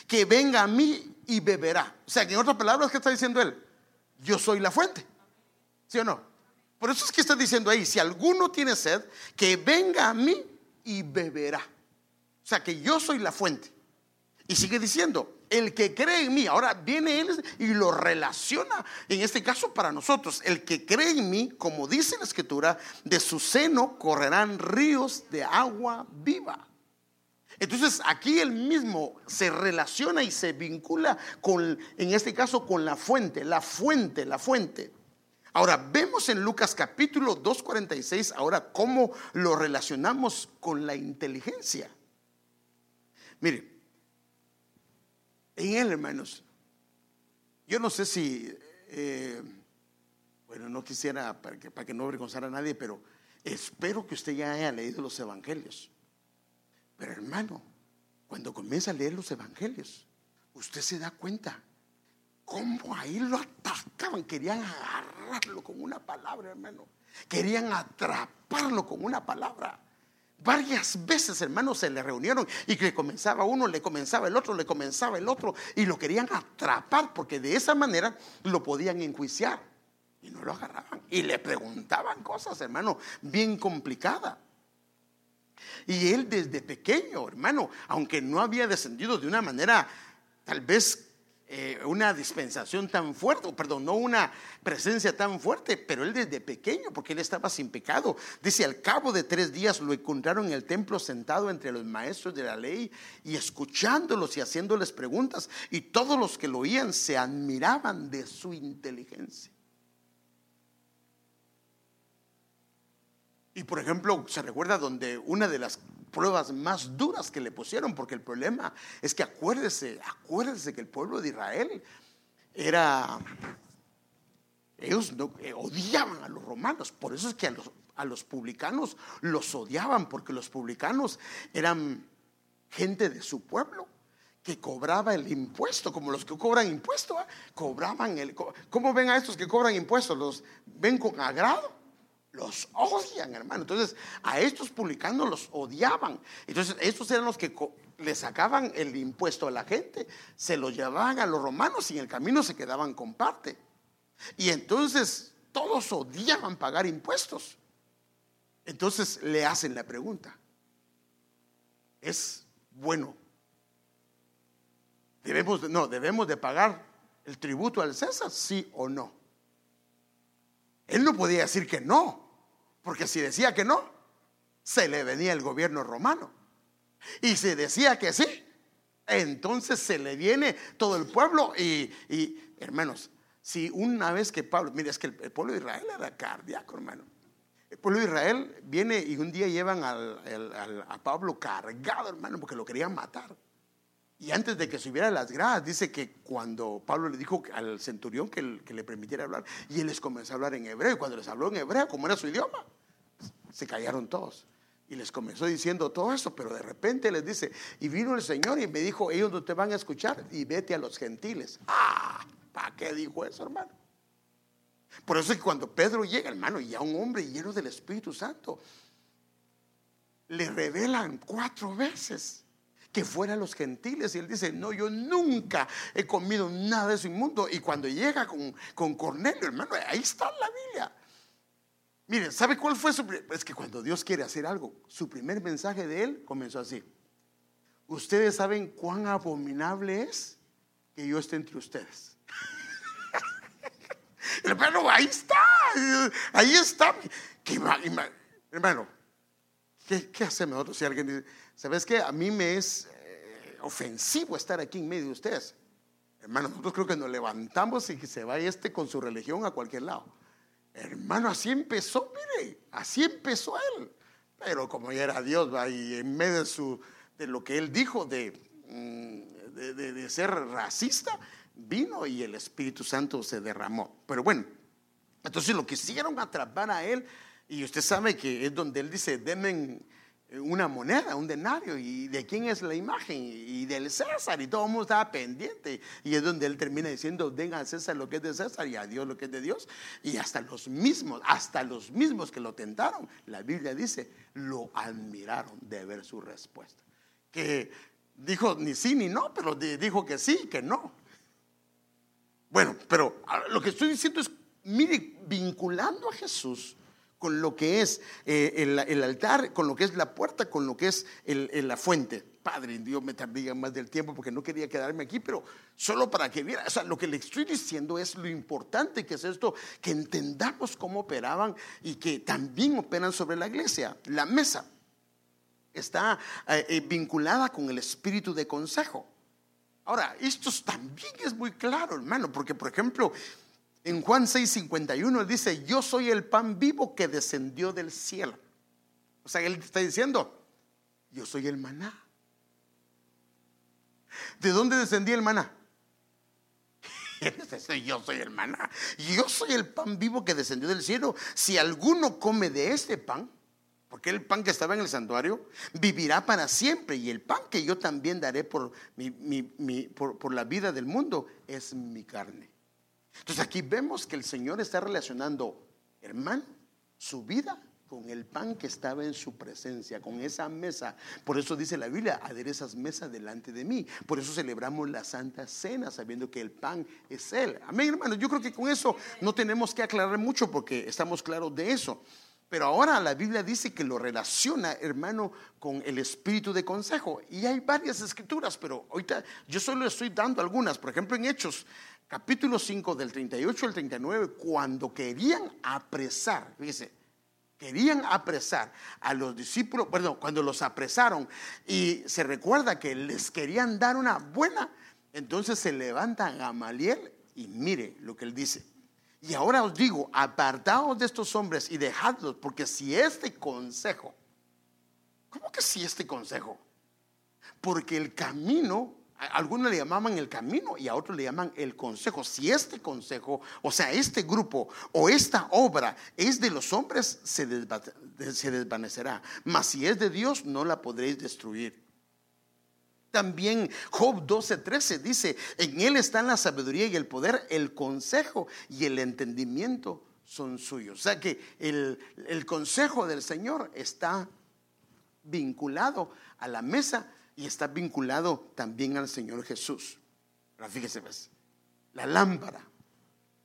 que venga a mí y beberá. O sea, que en otras palabras, ¿qué está diciendo él? Yo soy la fuente. ¿Sí o no? Por eso es que está diciendo ahí, si alguno tiene sed, que venga a mí y beberá. O sea, que yo soy la fuente. Y sigue diciendo, el que cree en mí, ahora viene él y lo relaciona, en este caso para nosotros, el que cree en mí, como dice la escritura, de su seno correrán ríos de agua viva. Entonces aquí él mismo se relaciona y se vincula con, en este caso, con la fuente, la fuente, la fuente. Ahora, vemos en Lucas capítulo 2.46 ahora cómo lo relacionamos con la inteligencia. Mire, en él, hermanos. Yo no sé si, eh, bueno, no quisiera, para que, para que no avergonzara a nadie, pero espero que usted ya haya leído los evangelios. Pero hermano, cuando comienza a leer los evangelios, usted se da cuenta cómo ahí lo atacaban, querían agarrarlo con una palabra, hermano. Querían atraparlo con una palabra. Varias veces, hermanos, se le reunieron y que comenzaba uno, le comenzaba el otro, le comenzaba el otro y lo querían atrapar porque de esa manera lo podían enjuiciar y no lo agarraban y le preguntaban cosas, hermano, bien complicadas. Y él desde pequeño, hermano, aunque no había descendido de una manera tal vez eh, una dispensación tan fuerte, perdón, no una presencia tan fuerte, pero él desde pequeño, porque él estaba sin pecado. Dice, al cabo de tres días lo encontraron en el templo sentado entre los maestros de la ley y escuchándolos y haciéndoles preguntas. Y todos los que lo oían se admiraban de su inteligencia. Y por ejemplo, se recuerda donde una de las pruebas más duras que le pusieron, porque el problema es que acuérdese, acuérdese que el pueblo de Israel era, ellos eh, odiaban a los romanos, por eso es que a los, a los publicanos los odiaban, porque los publicanos eran gente de su pueblo que cobraba el impuesto, como los que cobran impuesto, ¿eh? cobraban el... ¿Cómo ven a estos que cobran impuestos? ¿Los ven con agrado? Los odian, hermano. Entonces, a estos publicanos los odiaban. Entonces, estos eran los que le sacaban el impuesto a la gente, se lo llevaban a los romanos y en el camino se quedaban con parte. Y entonces, todos odiaban pagar impuestos. Entonces, le hacen la pregunta. ¿Es bueno? Debemos, no, debemos de pagar el tributo al César, sí o no. Él no podía decir que no. Porque si decía que no, se le venía el gobierno romano. Y si decía que sí, entonces se le viene todo el pueblo. Y, hermanos, si una vez que Pablo, mire, es que el, pueblo de Israel era cardíaco, hermano. El pueblo de Israel viene y un día llevan a Pablo cargado, hermano, porque lo querían matar. Y antes de que subiera a las gradas, dice que cuando Pablo le dijo al centurión que, le permitiera hablar, y él les comenzó a hablar en hebreo, y cuando les habló en hebreo, como era su idioma, se callaron todos. Y les comenzó diciendo todo eso, pero de repente les dice, y vino el Señor y me dijo, ellos no te van a escuchar, y vete a los gentiles. Ah, ¿para qué dijo eso, hermano? Por eso es que cuando Pedro llega, hermano, y a un hombre lleno del Espíritu Santo, le revelan cuatro veces que fuera los gentiles. Y él dice, no, yo nunca he comido nada de su inmundo. Y cuando llega con, con Cornelio, hermano, ahí está la Biblia. Miren, ¿sabe cuál fue su... Es que cuando Dios quiere hacer algo, su primer mensaje de él comenzó así. Ustedes saben cuán abominable es que yo esté entre ustedes. hermano, ahí está, ahí está. hermano, ¿qué, ¿qué, hacemos nosotros si alguien dice, ¿sabes qué? A mí me es eh, ofensivo estar aquí en medio de ustedes. Hermano, nosotros creo que nos levantamos y que se vaya este con su religión a cualquier lado. Hermano, así empezó, mire, así empezó él. Pero como ya era Dios, va, y en medio de, su, de lo que él dijo de, mm, de, ser racista, vino y el Espíritu Santo se derramó. Pero bueno, entonces lo quisieron atrapar a él, y usted sabe que es donde él dice, demen una moneda, un denario, y de quién es la imagen, y del César, y todo el mundo estaba pendiente, y es donde él termina diciendo, den a César lo que es de César y a Dios lo que es de Dios, y hasta los mismos, hasta los mismos que lo tentaron, la Biblia dice, lo admiraron de ver su respuesta, que dijo ni sí ni no, pero dijo que sí, que no. Bueno, pero lo que estoy diciendo es, mire, vinculando a Jesús, con lo que es eh, el, altar, con lo que es la puerta, con lo que es la fuente. Padre, Dios me tardía más del tiempo porque no quería quedarme aquí, pero solo para que viera, o sea, lo que le estoy diciendo es lo importante que es esto, que entendamos cómo operaban y que también operan sobre la iglesia. La mesa está eh, eh, vinculada con el espíritu de consejo. Ahora, esto también es muy claro, hermano, porque por ejemplo, en Juan 6:51 dice, yo soy el pan vivo que descendió del cielo. O sea, él está diciendo, yo soy el maná. ¿De dónde descendía el maná? yo soy el maná. Yo soy el pan vivo que descendió del cielo. Si alguno come de este pan, porque el pan que estaba en el santuario, vivirá para siempre. Y el pan que yo también daré por, por la vida del mundo es mi carne. Entonces aquí vemos que el Señor está relacionando, hermano, su vida con el pan que estaba en su presencia, con esa mesa. Por eso dice la Biblia, aderezas mesa delante de mí. Por eso celebramos la Santa Cena, sabiendo que el pan es Él. Amén, hermano. Yo creo que con eso no tenemos que aclarar mucho porque estamos claros de eso. Pero ahora la Biblia dice que lo relaciona, hermano, con el espíritu de consejo. Y hay varias escrituras, pero ahorita yo solo estoy dando algunas. Por ejemplo, en Hechos capítulo 5 del 38 al 39, cuando querían apresar, fíjese, querían apresar a los discípulos, perdón, cuando los apresaron y se recuerda que les querían dar una buena, entonces se levanta Gamaliel y mire lo que él dice. Y ahora os digo, apartaos de estos hombres y dejadlos, porque si este consejo, ¿cómo que si este consejo? Porque el camino algunos le llamaban el camino y a otros le llaman el consejo. Si este consejo, o sea, este grupo o esta obra es de los hombres, se, desvanecerá. Mas si es de Dios, no la podréis destruir. También Job 12:13 dice, en él están la sabiduría y el poder, el consejo y el entendimiento son suyos. O sea que el, el consejo del Señor está vinculado a la mesa y está vinculado también al Señor Jesús. Ahora fíjese, ¿ves? La lámpara,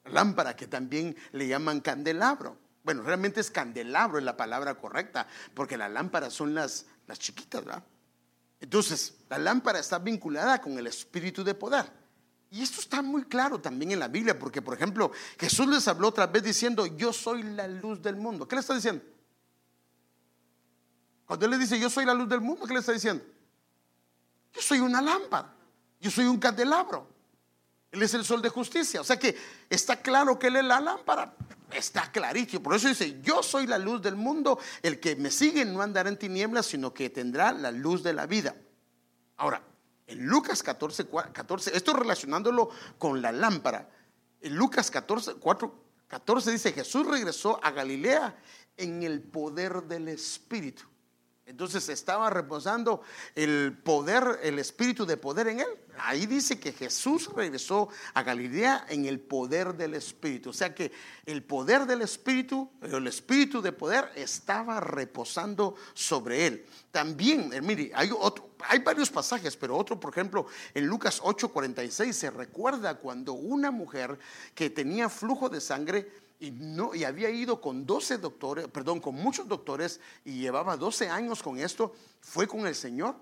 lámpara que también le llaman candelabro. Bueno, realmente es candelabro es la palabra correcta, porque las lámparas son las, las chiquitas, ¿verdad? Entonces, la lámpara está vinculada con el espíritu de poder. Y esto está muy claro también en la Biblia, porque por ejemplo, Jesús les habló otra vez diciendo, yo soy la luz del mundo. ¿Qué le está diciendo? Cuando él le dice, yo soy la luz del mundo, ¿qué le está diciendo? Yo soy una lámpara. Yo soy un candelabro. Él es el sol de justicia. O sea que está claro que Él es la lámpara. Está clarísimo. Por eso dice, yo soy la luz del mundo. El que me sigue no andará en tinieblas, sino que tendrá la luz de la vida. Ahora, En Lucas 14, 14, esto relacionándolo con la lámpara. En Lucas 14, 4, 14 dice, Jesús regresó a Galilea en el poder del Espíritu. Entonces estaba reposando el poder, el espíritu de poder en él. Ahí dice que Jesús regresó a Galilea en el poder del espíritu. O sea que el poder del espíritu, el espíritu de poder estaba reposando sobre él. También, eh, mire, hay, otro, hay varios pasajes, pero otro, por ejemplo, en Lucas 8:46 se recuerda cuando una mujer que tenía flujo de sangre, y, no, y había ido con 12 doctores, perdón, con muchos doctores y llevaba 12 años con esto, fue con el Señor.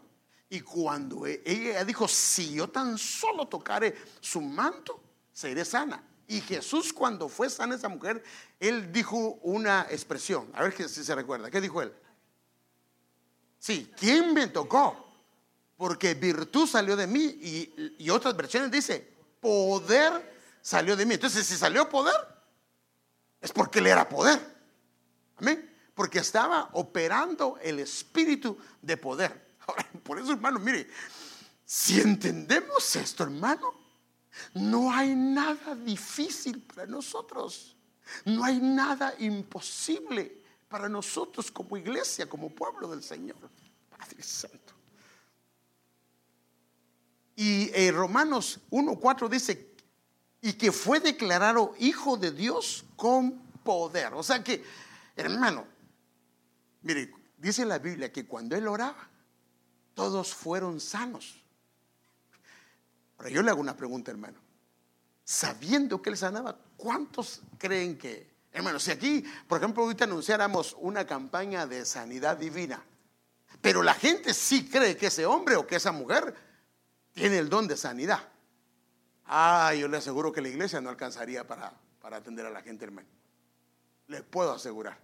Y cuando e, ella dijo, si yo tan solo tocare su manto, seré sana. Y Jesús cuando fue sana esa mujer, él dijo una expresión, a ver si se recuerda, ¿qué dijo él? Sí, ¿quién me tocó? Porque virtud salió de mí y, y otras versiones dice, poder salió de mí. Entonces, si salió poder, es porque él era poder. Amén. Porque estaba operando el espíritu de poder. por eso, hermano, mire, si entendemos esto, hermano, no hay nada difícil para nosotros. No hay nada imposible para nosotros como iglesia, como pueblo del Señor. Padre Santo. Y en Romanos 1.4 dice, y que fue declarado hijo de Dios con poder. O sea que, hermano, mire, dice la Biblia que cuando él oraba, todos fueron sanos. Ahora yo le hago una pregunta, hermano. Sabiendo que él sanaba, ¿cuántos creen que, hermano, si aquí, por ejemplo, ahorita anunciáramos una campaña de sanidad divina, pero la gente sí cree que ese hombre o que esa mujer tiene el don de sanidad. Ah, yo le aseguro que la iglesia no alcanzaría para, para atender a la gente, hermano. Le puedo asegurar,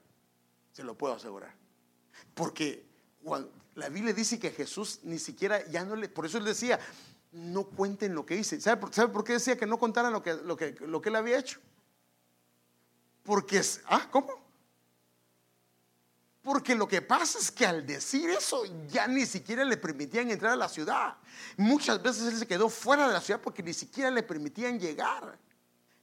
se lo puedo asegurar. Porque la Biblia dice que Jesús ni siquiera, ya no le, por eso él decía, no cuenten lo que hice. ¿Sabe, ¿Sabe por qué decía que no contaran lo que, lo que, lo que él había hecho? Porque, ah, ¿cómo? Porque lo que pasa es que al decir eso ya ni siquiera le permitían entrar a la ciudad. Muchas veces él se quedó fuera de la ciudad porque ni siquiera le permitían llegar.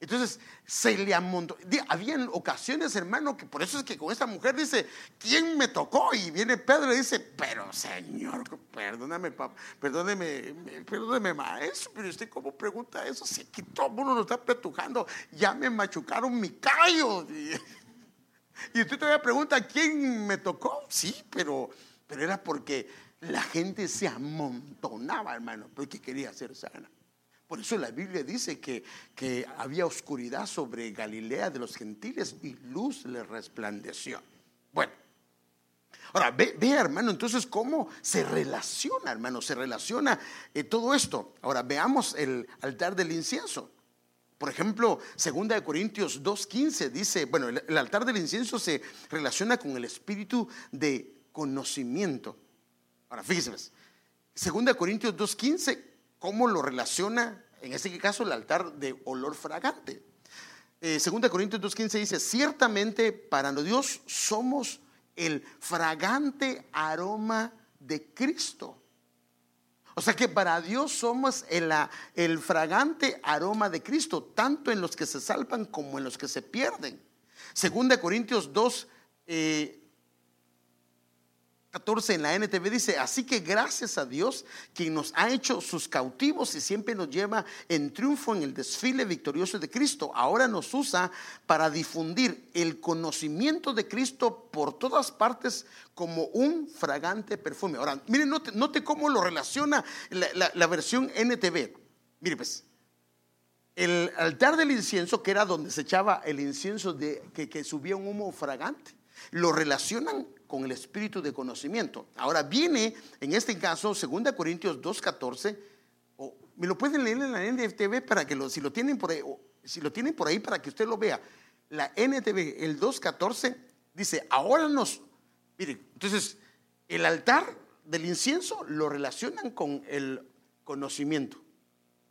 Entonces se le amontó. Habían ocasiones, hermano, que por eso es que con esta mujer dice, ¿quién me tocó? Y viene Pedro y dice, pero Señor, perdóname, papá, perdóneme, perdóneme, maestro, pero usted cómo pregunta eso, si aquí todo el mundo nos está pretujando, ya me machucaron mi callo. Y usted todavía pregunta, ¿quién me tocó? Sí, pero, pero era porque la gente se amontonaba, hermano, porque quería ser sana. Por eso la Biblia dice que, que había oscuridad sobre Galilea de los gentiles y luz le resplandeció. Bueno, ahora ve, hermano, entonces cómo se relaciona, hermano, se relaciona eh, todo esto. Ahora veamos el altar del incienso. Por ejemplo, 2 Corintios 2.15 dice, bueno, el, altar del incienso se relaciona con el espíritu de conocimiento. Ahora, fíjense, 2 Corintios 2.15, ¿cómo lo relaciona, en este caso, el altar de olor fragante? Eh, 2 Corintios 2.15 dice, ciertamente para Dios somos el fragante aroma de Cristo. O sea que para Dios somos el, el fragante aroma de Cristo, tanto en los que se salvan como en los que se pierden. Segunda Corintios 2, 14 en la NTV dice, así que gracias a Dios quien nos ha hecho sus cautivos y siempre nos lleva en triunfo en el desfile victorioso de Cristo. Ahora nos usa para difundir el conocimiento de Cristo por todas partes como un fragante perfume. Ahora, miren, note, cómo lo relaciona la, versión NTV. Mire pues, el altar del incienso, que era donde se echaba el incienso de, que, que subía un humo fragante, lo relacionan con el espíritu de conocimiento. Ahora viene, en este caso, 2 Corintios 2.14, o me lo pueden leer en la NTV para que lo, si lo tienen por ahí, si lo tienen por ahí para que usted lo vea. La NTV, el 2.14, dice, ahora nos, mire, entonces, el altar del incienso lo relacionan con el conocimiento.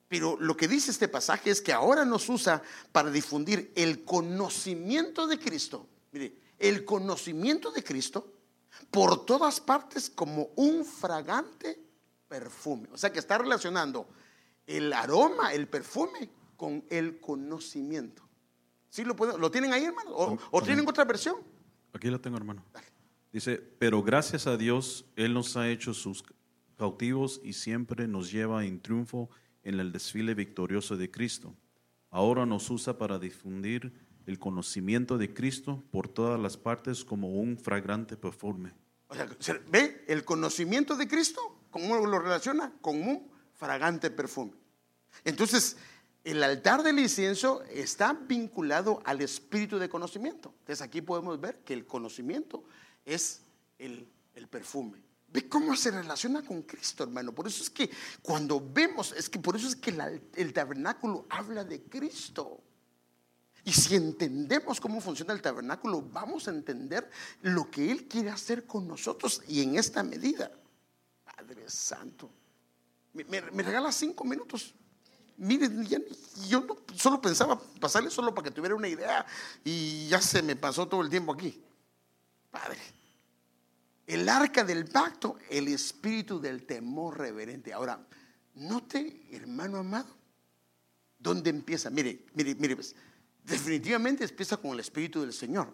Pero lo que dice este pasaje es que ahora nos usa para difundir el conocimiento de Cristo. Mire, el conocimiento de Cristo por todas partes como un fragante perfume. O sea que está relacionando el aroma, el perfume, con el conocimiento. ¿Sí lo, pueden, lo tienen ahí, hermano? ¿O, tienen otra versión? Aquí lo tengo, hermano. Dice, pero gracias a Dios, Él nos ha hecho sus cautivos y siempre nos lleva en triunfo en el desfile victorioso de Cristo. Ahora nos usa para difundir el conocimiento de Cristo por todas las partes como un fragrante perfume. O sea, ¿ve el conocimiento de Cristo? ¿Cómo lo relaciona? Con un fragante perfume. Entonces, el altar del incienso está vinculado al espíritu de conocimiento. Entonces, aquí podemos ver que el conocimiento es el, perfume. Ve cómo se relaciona con Cristo, hermano. Por eso es que cuando vemos, es que por eso es que el tabernáculo habla de Cristo. Y si entendemos cómo funciona el tabernáculo, vamos a entender lo que Él quiere hacer con nosotros y en esta medida. Padre Santo, me, regala cinco minutos. Miren, yo no, solo pensaba pasarle solo para que tuviera una idea y ya se me pasó todo el tiempo aquí. Padre, el arca del pacto, el espíritu del temor reverente. Ahora, note, hermano amado, ¿dónde empieza? Mire, mire, mire, pues, definitivamente empieza con el espíritu del Señor.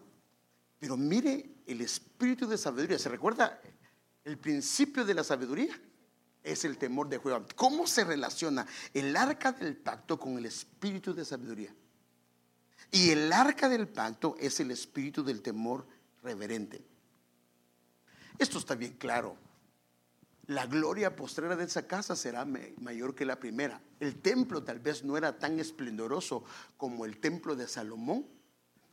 Pero mire el espíritu de sabiduría. ¿Se recuerda el principio de la sabiduría? Es el temor de Jehová. ¿Cómo se relaciona el arca del pacto con el espíritu de sabiduría? Y el arca del pacto es el espíritu del temor reverente. Esto está bien claro. La gloria postrera de esa casa será mayor que la primera. El templo tal vez no era tan esplendoroso como el templo de Salomón,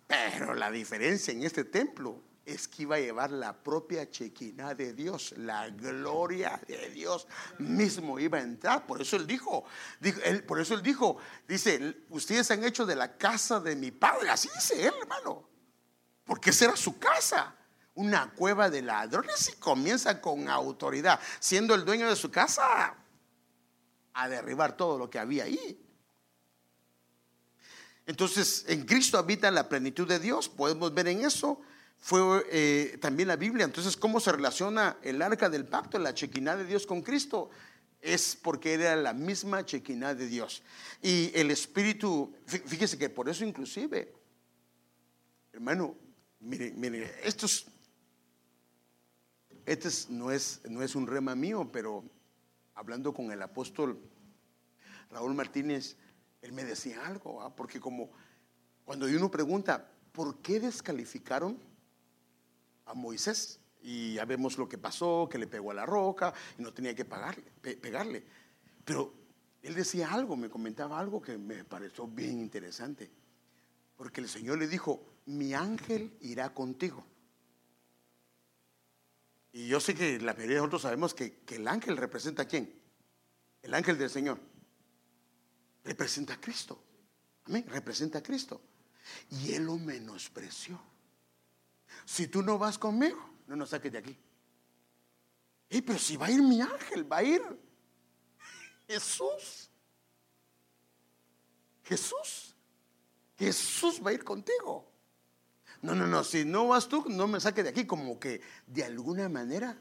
pero la diferencia en este templo es que iba a llevar la propia chequina de Dios, la gloria de Dios mismo iba a entrar. Por eso él dijo, por eso él dijo, dice, ustedes han hecho de la casa de mi padre, así dice él, hermano, porque esa era su casa una cueva de ladrones y comienza con autoridad, siendo el dueño de su casa, a derribar todo lo que había ahí. Entonces, en Cristo habita la plenitud de Dios, podemos ver en eso. Fue eh, también la Biblia. Entonces, ¿cómo se relaciona el arca del pacto, la chequina de Dios con Cristo? Es porque era la misma chequina de Dios. Y el Espíritu, fíjese que por eso inclusive, hermano, mire, mire, estos este no, es, no es un rema mío, pero hablando con el apóstol Raúl Martínez, él me decía algo, ¿ah? porque como cuando uno pregunta, ¿por qué descalificaron a Moisés? Y ya vemos lo que pasó, que le pegó a la roca y no tenía que pegarle. Pero él decía algo, me comentaba algo que me pareció bien interesante. Porque el Señor le dijo, mi ángel irá contigo. Y yo sé que la mayoría de nosotros sabemos que, el ángel representa a quién? El ángel del Señor. Representa a Cristo. Amén. Representa a Cristo. Y él lo menospreció. Si tú no vas conmigo, no nos saques de aquí. pero si va a ir mi ángel, va a ir Jesús. Jesús. Jesús va a ir contigo. No, no, no, si no vas tú, no me saques de aquí, como que de alguna manera,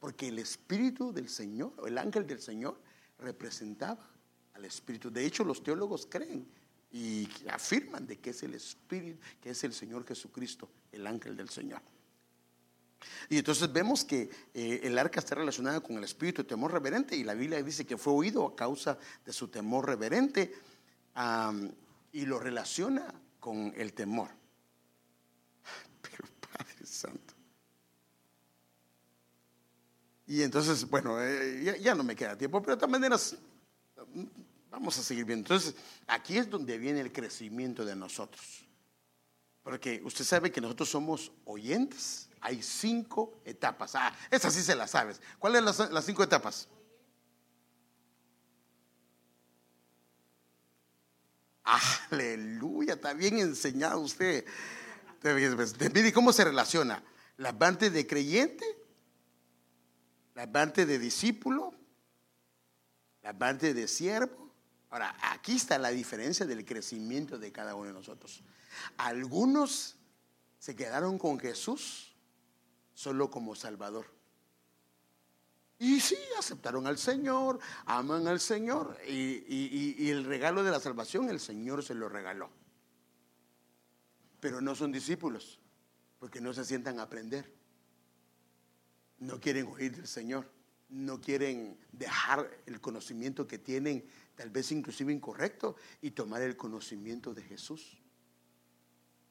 porque el Espíritu del Señor, o el ángel del Señor, representaba al Espíritu. De hecho, los teólogos creen y afirman de que es el Espíritu, que es el Señor Jesucristo, el ángel del Señor. Y entonces vemos que eh, el arca está relacionada con el espíritu de temor reverente y la Biblia dice que fue oído a causa de su temor reverente y lo relaciona con el temor. Padre Santo. Y entonces, bueno, eh, ya, no me queda tiempo, pero de todas maneras, vamos a seguir viendo. Entonces, aquí es donde viene el crecimiento de nosotros. Porque usted sabe que nosotros somos oyentes. Hay cinco etapas. Ah, esa sí se la sabes. ¿Cuáles son las, las cinco etapas? Aleluya, está bien enseñado usted. Mire cómo se relaciona la parte de creyente, la parte de discípulo, la parte de siervo. Ahora, aquí está la diferencia del crecimiento de cada uno de nosotros. Algunos se quedaron con Jesús solo como Salvador. Y sí, aceptaron al Señor, aman al Señor y, el regalo de la salvación el Señor se lo regaló. Pero no son discípulos porque no se sientan a aprender. No quieren oír del Señor, no quieren dejar el conocimiento que tienen, tal vez inclusive incorrecto, y tomar el conocimiento de Jesús.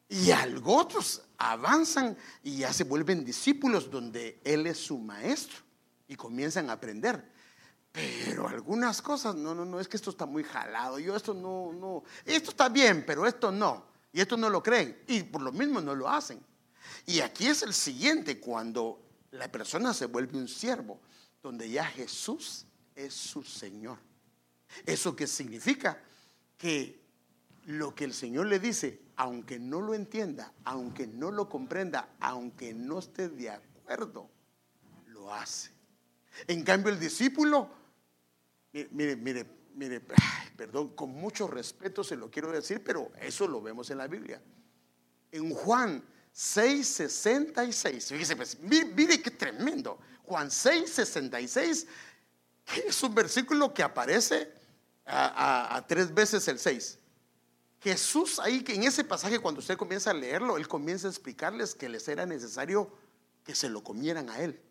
Y algo otros avanzan y ya se vuelven discípulos donde Él es su maestro y comienzan a aprender. Pero algunas cosas, no, no, no, es que esto está muy jalado. Yo esto no, no, esto está bien, pero esto no. Y esto no lo creen. Y por lo mismo no lo hacen. Y aquí es el siguiente, cuando la persona se vuelve un siervo, donde ya Jesús es su Señor. ¿Eso qué significa? Que lo que el Señor le dice, aunque no lo entienda, aunque no lo comprenda, aunque no esté de acuerdo, lo hace. En cambio, el discípulo, mire, mire, mire, perdón, con mucho respeto se lo quiero decir, pero eso lo vemos en la Biblia. En Juan 6, 66, fíjese, pues, mire, qué tremendo. Juan 6, 66, que es un versículo que aparece a, a- a tres veces el 6. Jesús ahí, que en ese pasaje cuando usted comienza a leerlo, él comienza a explicarles que les era necesario que se lo comieran a él,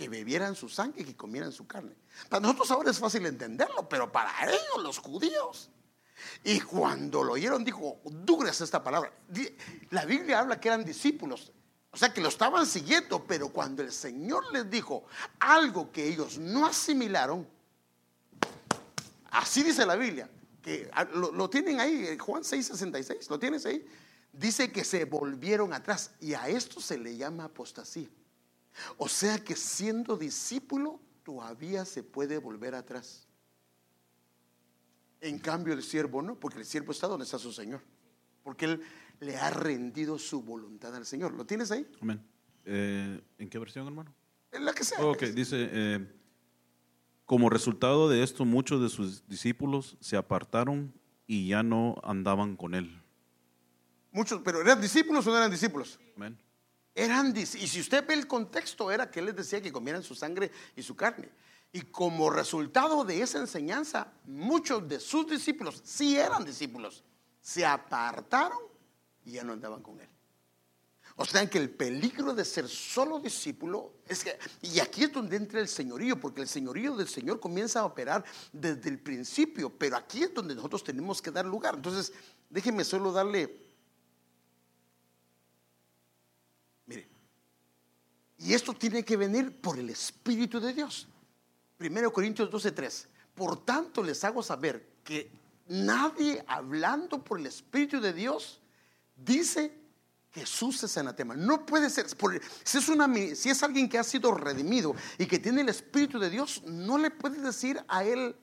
que bebieran su sangre y que comieran su carne. Para nosotros ahora es fácil entenderlo, pero para ellos, los judíos. Y cuando lo oyeron, dijo, dura es esta palabra. La Biblia habla que eran discípulos, o sea que lo estaban siguiendo, pero cuando el Señor les dijo algo que ellos no asimilaron, Así dice la Biblia, que ah, lo, lo tienen ahí, eh, Juan 6:66, ¿lo tienes ahí? Dice que se volvieron atrás y a esto se le llama apostasía. O sea que siendo discípulo todavía se puede volver atrás. En cambio el siervo no, porque el siervo está donde está su Señor. Porque él le ha rendido su voluntad al Señor. ¿Lo tienes ahí? Amén. Eh, ¿En qué versión, hermano? En la que sea. Ok, dice, eh, como resultado de esto, muchos de sus discípulos se apartaron y ya no andaban con él. Muchos, pero ¿eran discípulos o no eran discípulos? Amén. Eran, y si usted ve el contexto, era que él les decía que comieran su sangre y su carne. Y como resultado de esa enseñanza, muchos de sus discípulos, sí eran discípulos, se apartaron y ya no andaban con él. O sea que el peligro de ser solo discípulo es que, y aquí es donde entra el señorío, porque el señorío del Señor comienza a operar desde el principio, pero aquí es donde nosotros tenemos que dar lugar. Entonces, déjeme solo darle, mire, y esto tiene que venir por el Espíritu de Dios. 1 Corintios 12:3. Por tanto les hago saber que nadie hablando por el Espíritu de Dios dice Jesús es anatema. No puede ser. si, es una, si es alguien que ha sido redimido y que tiene el Espíritu de Dios, no le puede decir a él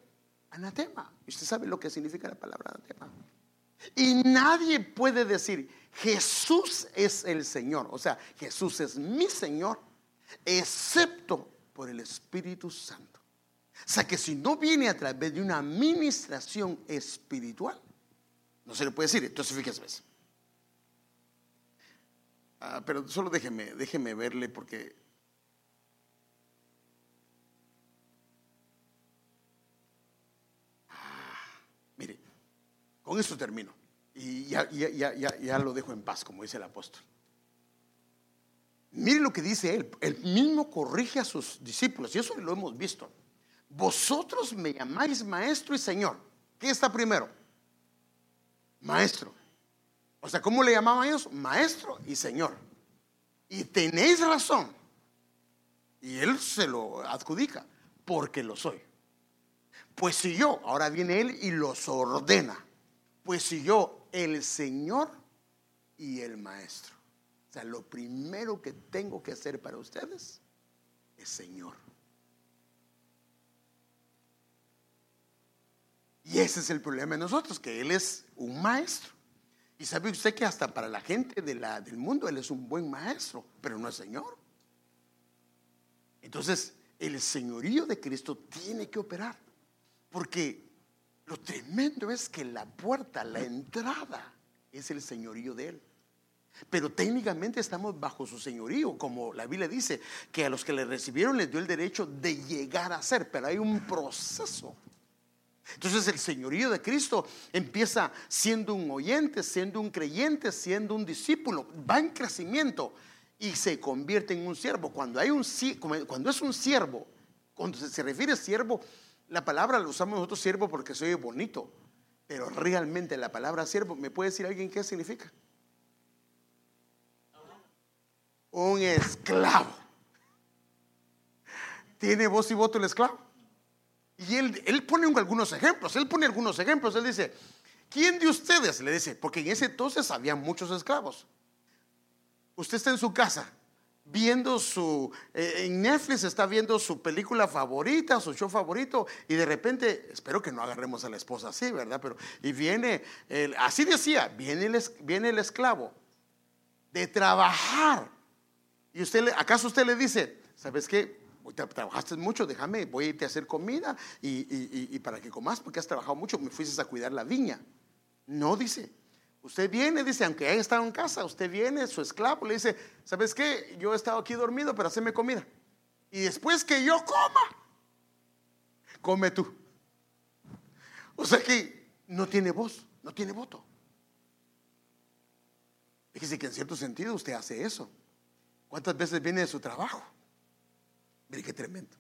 anatema. Y usted sabe lo que significa la palabra anatema. Y nadie puede decir, Jesús es el Señor. O sea, Jesús es mi Señor, excepto por el Espíritu Santo. O sea, que si no viene a través de una administración espiritual, no se le puede decir. Entonces, fíjese. Ah, pero solo déjeme, déjeme verle porque... Ah, mire, con esto termino. Y ya, ya, ya, ya lo dejo en paz, como dice el apóstol. Mire lo que dice él. Él mismo corrige a sus discípulos. Y eso lo hemos visto. Vosotros me llamáis maestro y señor. ¿Qué está primero? Maestro. O sea, ¿cómo le llamaban ellos? Maestro y señor. Y tenéis razón. Y él se lo adjudica. Porque lo soy. Pues si yo, ahora viene él y los ordena. Pues si yo, el Señor y el Maestro. Lo primero que tengo que hacer para ustedes es Señor. Y ese es el problema de nosotros, que Él es un maestro. Y sabe usted que hasta para la gente de la, del mundo Él es un buen maestro, pero no es Señor. Entonces, el señorío de Cristo tiene que operar. Porque lo tremendo es que la puerta, la entrada, es el señorío de Él. Pero técnicamente estamos bajo su señorío, como la Biblia dice, que a los que le recibieron les dio el derecho de llegar a ser, pero hay un proceso. Entonces el señorío de Cristo empieza siendo un oyente, siendo un creyente, siendo un discípulo, va en crecimiento y se convierte en un siervo. Cuando, hay un, cuando es un siervo, cuando se, refiere a siervo, la palabra la usamos nosotros siervo porque soy bonito, pero realmente la palabra siervo, ¿me puede decir alguien qué significa? Un esclavo. ¿Tiene voz y voto el esclavo? Y él, él pone algunos ejemplos, él pone algunos ejemplos, él dice, ¿quién de ustedes? Le dice, porque en ese entonces había muchos esclavos. Usted está en su casa viendo su, eh, en Netflix está viendo su película favorita, su show favorito, y de repente, espero que no agarremos a la esposa así, ¿verdad? Pero, y viene, así decía, viene el, viene el esclavo de trabajar. Y usted, ¿acaso usted le dice, ¿sabes qué? trabajaste mucho, déjame, voy a irte a hacer comida y, para que comas, porque has trabajado mucho, me fuiste a cuidar la viña. No, dice. Usted viene, dice, aunque haya estado en casa, usted viene, su esclavo, le dice, ¿sabes qué? Yo he estado aquí dormido, pero haceme comida. Y después que yo coma, come tú. O sea que no tiene voz, no tiene voto. Fíjese que en cierto sentido usted hace eso. ¿Cuántas veces viene de su trabajo? Mire qué tremendo.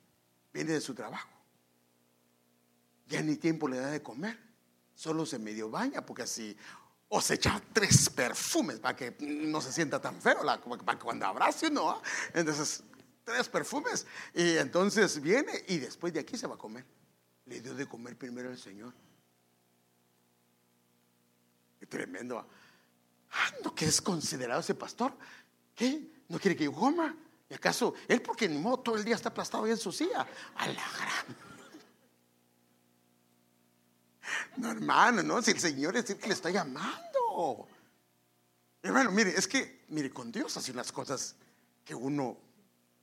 Viene de su trabajo. Ya ni tiempo le da de comer. Solo se medio baña porque así. O se echa tres perfumes para que no se sienta tan feo. para cuando abrace uno. ¿ah? Entonces, tres perfumes. Y entonces viene y después de aquí se va a comer. Le dio de comer primero el Señor. Qué tremendo. Ah, ¿no que es considerado ese pastor? ¿Qué? ¿No quiere que yo coma? ¿Y acaso él porque ni modo todo el día está aplastado ahí en su silla? A la gran. No, hermano, no, si el Señor es el que le está llamando. Hermano, mire, es que, mire, con Dios hacen las cosas que uno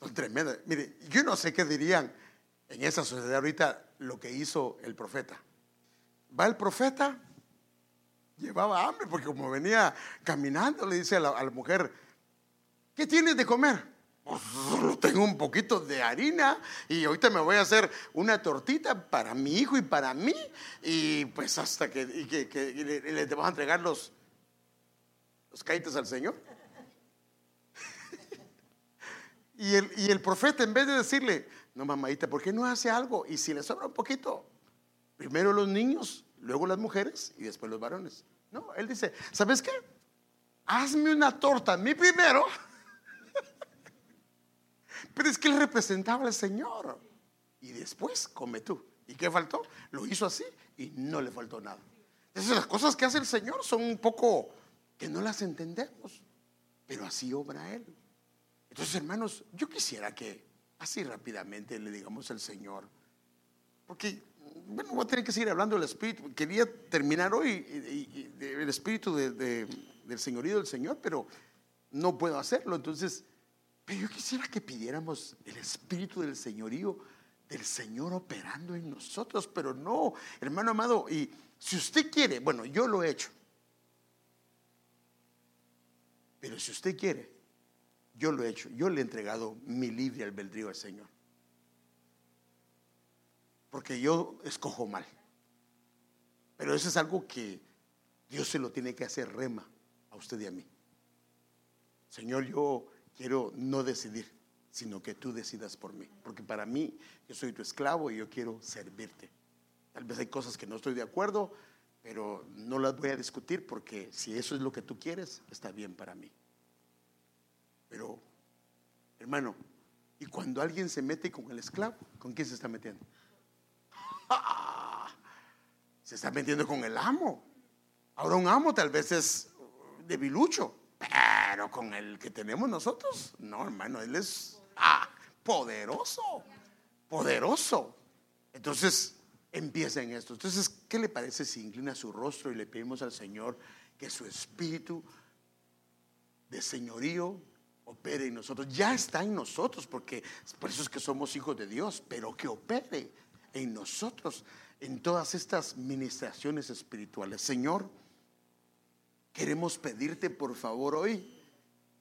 son tremendas. Mire, yo no sé qué dirían en esa sociedad ahorita lo que hizo el profeta. Va el profeta, llevaba hambre porque como venía caminando, le dice a la mujer, ¿qué tienes de comer? Pues, tengo un poquito de harina y ahorita me voy a hacer una tortita para mi hijo y para mí y pues hasta que, le, te vas a entregar los, los caites al Señor. y, el, y el profeta en vez de decirle, no mamadita, ¿por qué no hace algo? Y si le sobra un poquito, primero los niños, luego las mujeres y después los varones. No, él dice, ¿sabes qué? Hazme una torta a mí primero pero es que él representaba al Señor. Y después come tú. ¿Y qué faltó? Lo hizo así y no le faltó nada. Entonces las cosas que hace el Señor son un poco que no las entendemos, pero así obra Él. Entonces, hermanos, yo quisiera que así rápidamente le digamos al Señor, porque, bueno, voy a tener que seguir hablando del Espíritu. Quería terminar hoy el Espíritu del Señorío del Señor, pero no puedo hacerlo. Entonces, pero yo quisiera que pidiéramos el Espíritu del Señorío, del Señor operando en nosotros, pero no, hermano amado, y si usted quiere, bueno, yo lo he hecho, pero si usted quiere, yo lo he hecho, yo le he entregado mi libre albedrío al Señor, porque yo escojo mal, pero eso es algo que Dios se lo tiene que hacer rema a usted y a mí. Señor, yo quiero no decidir, sino que tú decidas por mí. Porque para mí, yo soy tu esclavo y yo quiero servirte. Tal vez hay cosas que no estoy de acuerdo, pero no las voy a discutir porque si eso es lo que tú quieres, está bien para mí. Pero, hermano, y cuando alguien se mete con el esclavo, ¿con quién se está metiendo? Se está metiendo con el amo. Ahora un amo tal vez es debilucho. Pero con el que tenemos nosotros, no, hermano, Él es ah, poderoso, poderoso. Entonces, empieza en esto. Entonces, ¿qué le parece si inclina su rostro y le pedimos al Señor que su espíritu de señorío opere en nosotros? Ya está en nosotros, porque por eso es que somos hijos de Dios, pero que opere en nosotros en todas estas ministraciones espirituales. Señor, Queremos pedirte por favor hoy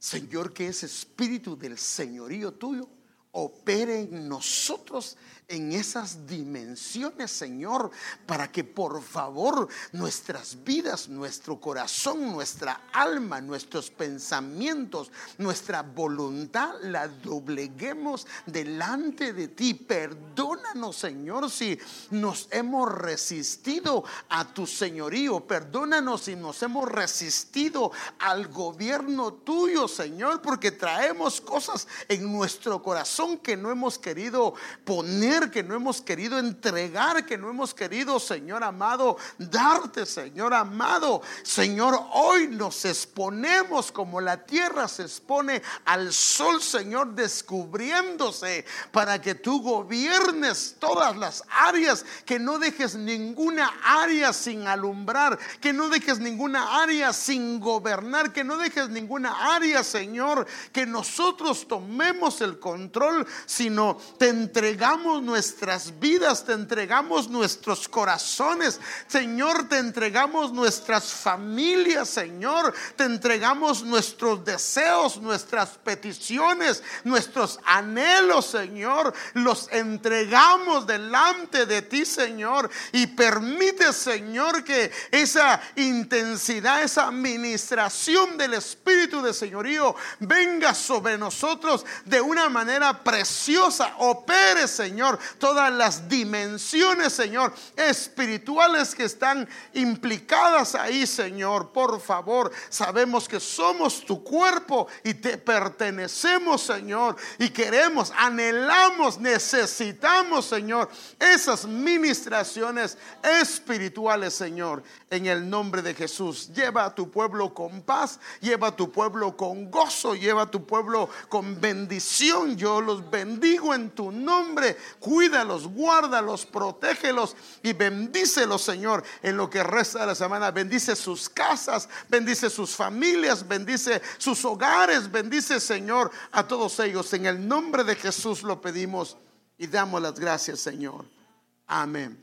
Señor, que ese espíritu del señorío tuyo opere en nosotros en esas dimensiones, Señor, para que por favor nuestras vidas, nuestro corazón, nuestra alma, nuestros pensamientos, nuestra voluntad la dobleguemos delante de ti. Perdónanos, Señor, si nos hemos resistido a tu señorío. Perdónanos si nos hemos resistido al gobierno tuyo, Señor, porque traemos cosas en nuestro corazón que no hemos querido poner que no hemos querido entregar, que no hemos querido, Señor amado, darte, Señor amado. Señor, hoy nos exponemos como la tierra se expone al sol, Señor, descubriéndose para que tú gobiernes todas las áreas, que no dejes ninguna área sin alumbrar, que no dejes ninguna área sin gobernar, que no dejes ninguna área, Señor, que nosotros tomemos el control, sino te entregamos nuestras vidas, te entregamos nuestros corazones, Señor, te entregamos nuestras familias, Señor, te entregamos nuestros deseos, nuestras peticiones, nuestros anhelos, Señor, los entregamos delante de ti, Señor, y permite, Señor, que esa intensidad, esa administración del Espíritu de Señorío venga sobre nosotros de una manera preciosa, opere, Señor todas las dimensiones, Señor, espirituales que están implicadas ahí, Señor. Por favor, sabemos que somos tu cuerpo y te pertenecemos, Señor, y queremos, anhelamos, necesitamos, Señor, esas ministraciones espirituales, Señor, en el nombre de Jesús. Lleva a tu pueblo con paz, lleva a tu pueblo con gozo, lleva a tu pueblo con bendición. Yo bendigo en tu nombre cuídalos, guárdalos, protégelos y bendícelos, Señor, en lo que resta de la semana. Bendice sus casas, bendice sus familias, bendice sus hogares, bendice, Señor, a todos ellos. En el nombre de Jesús lo pedimos y damos las gracias, Señor. Amén.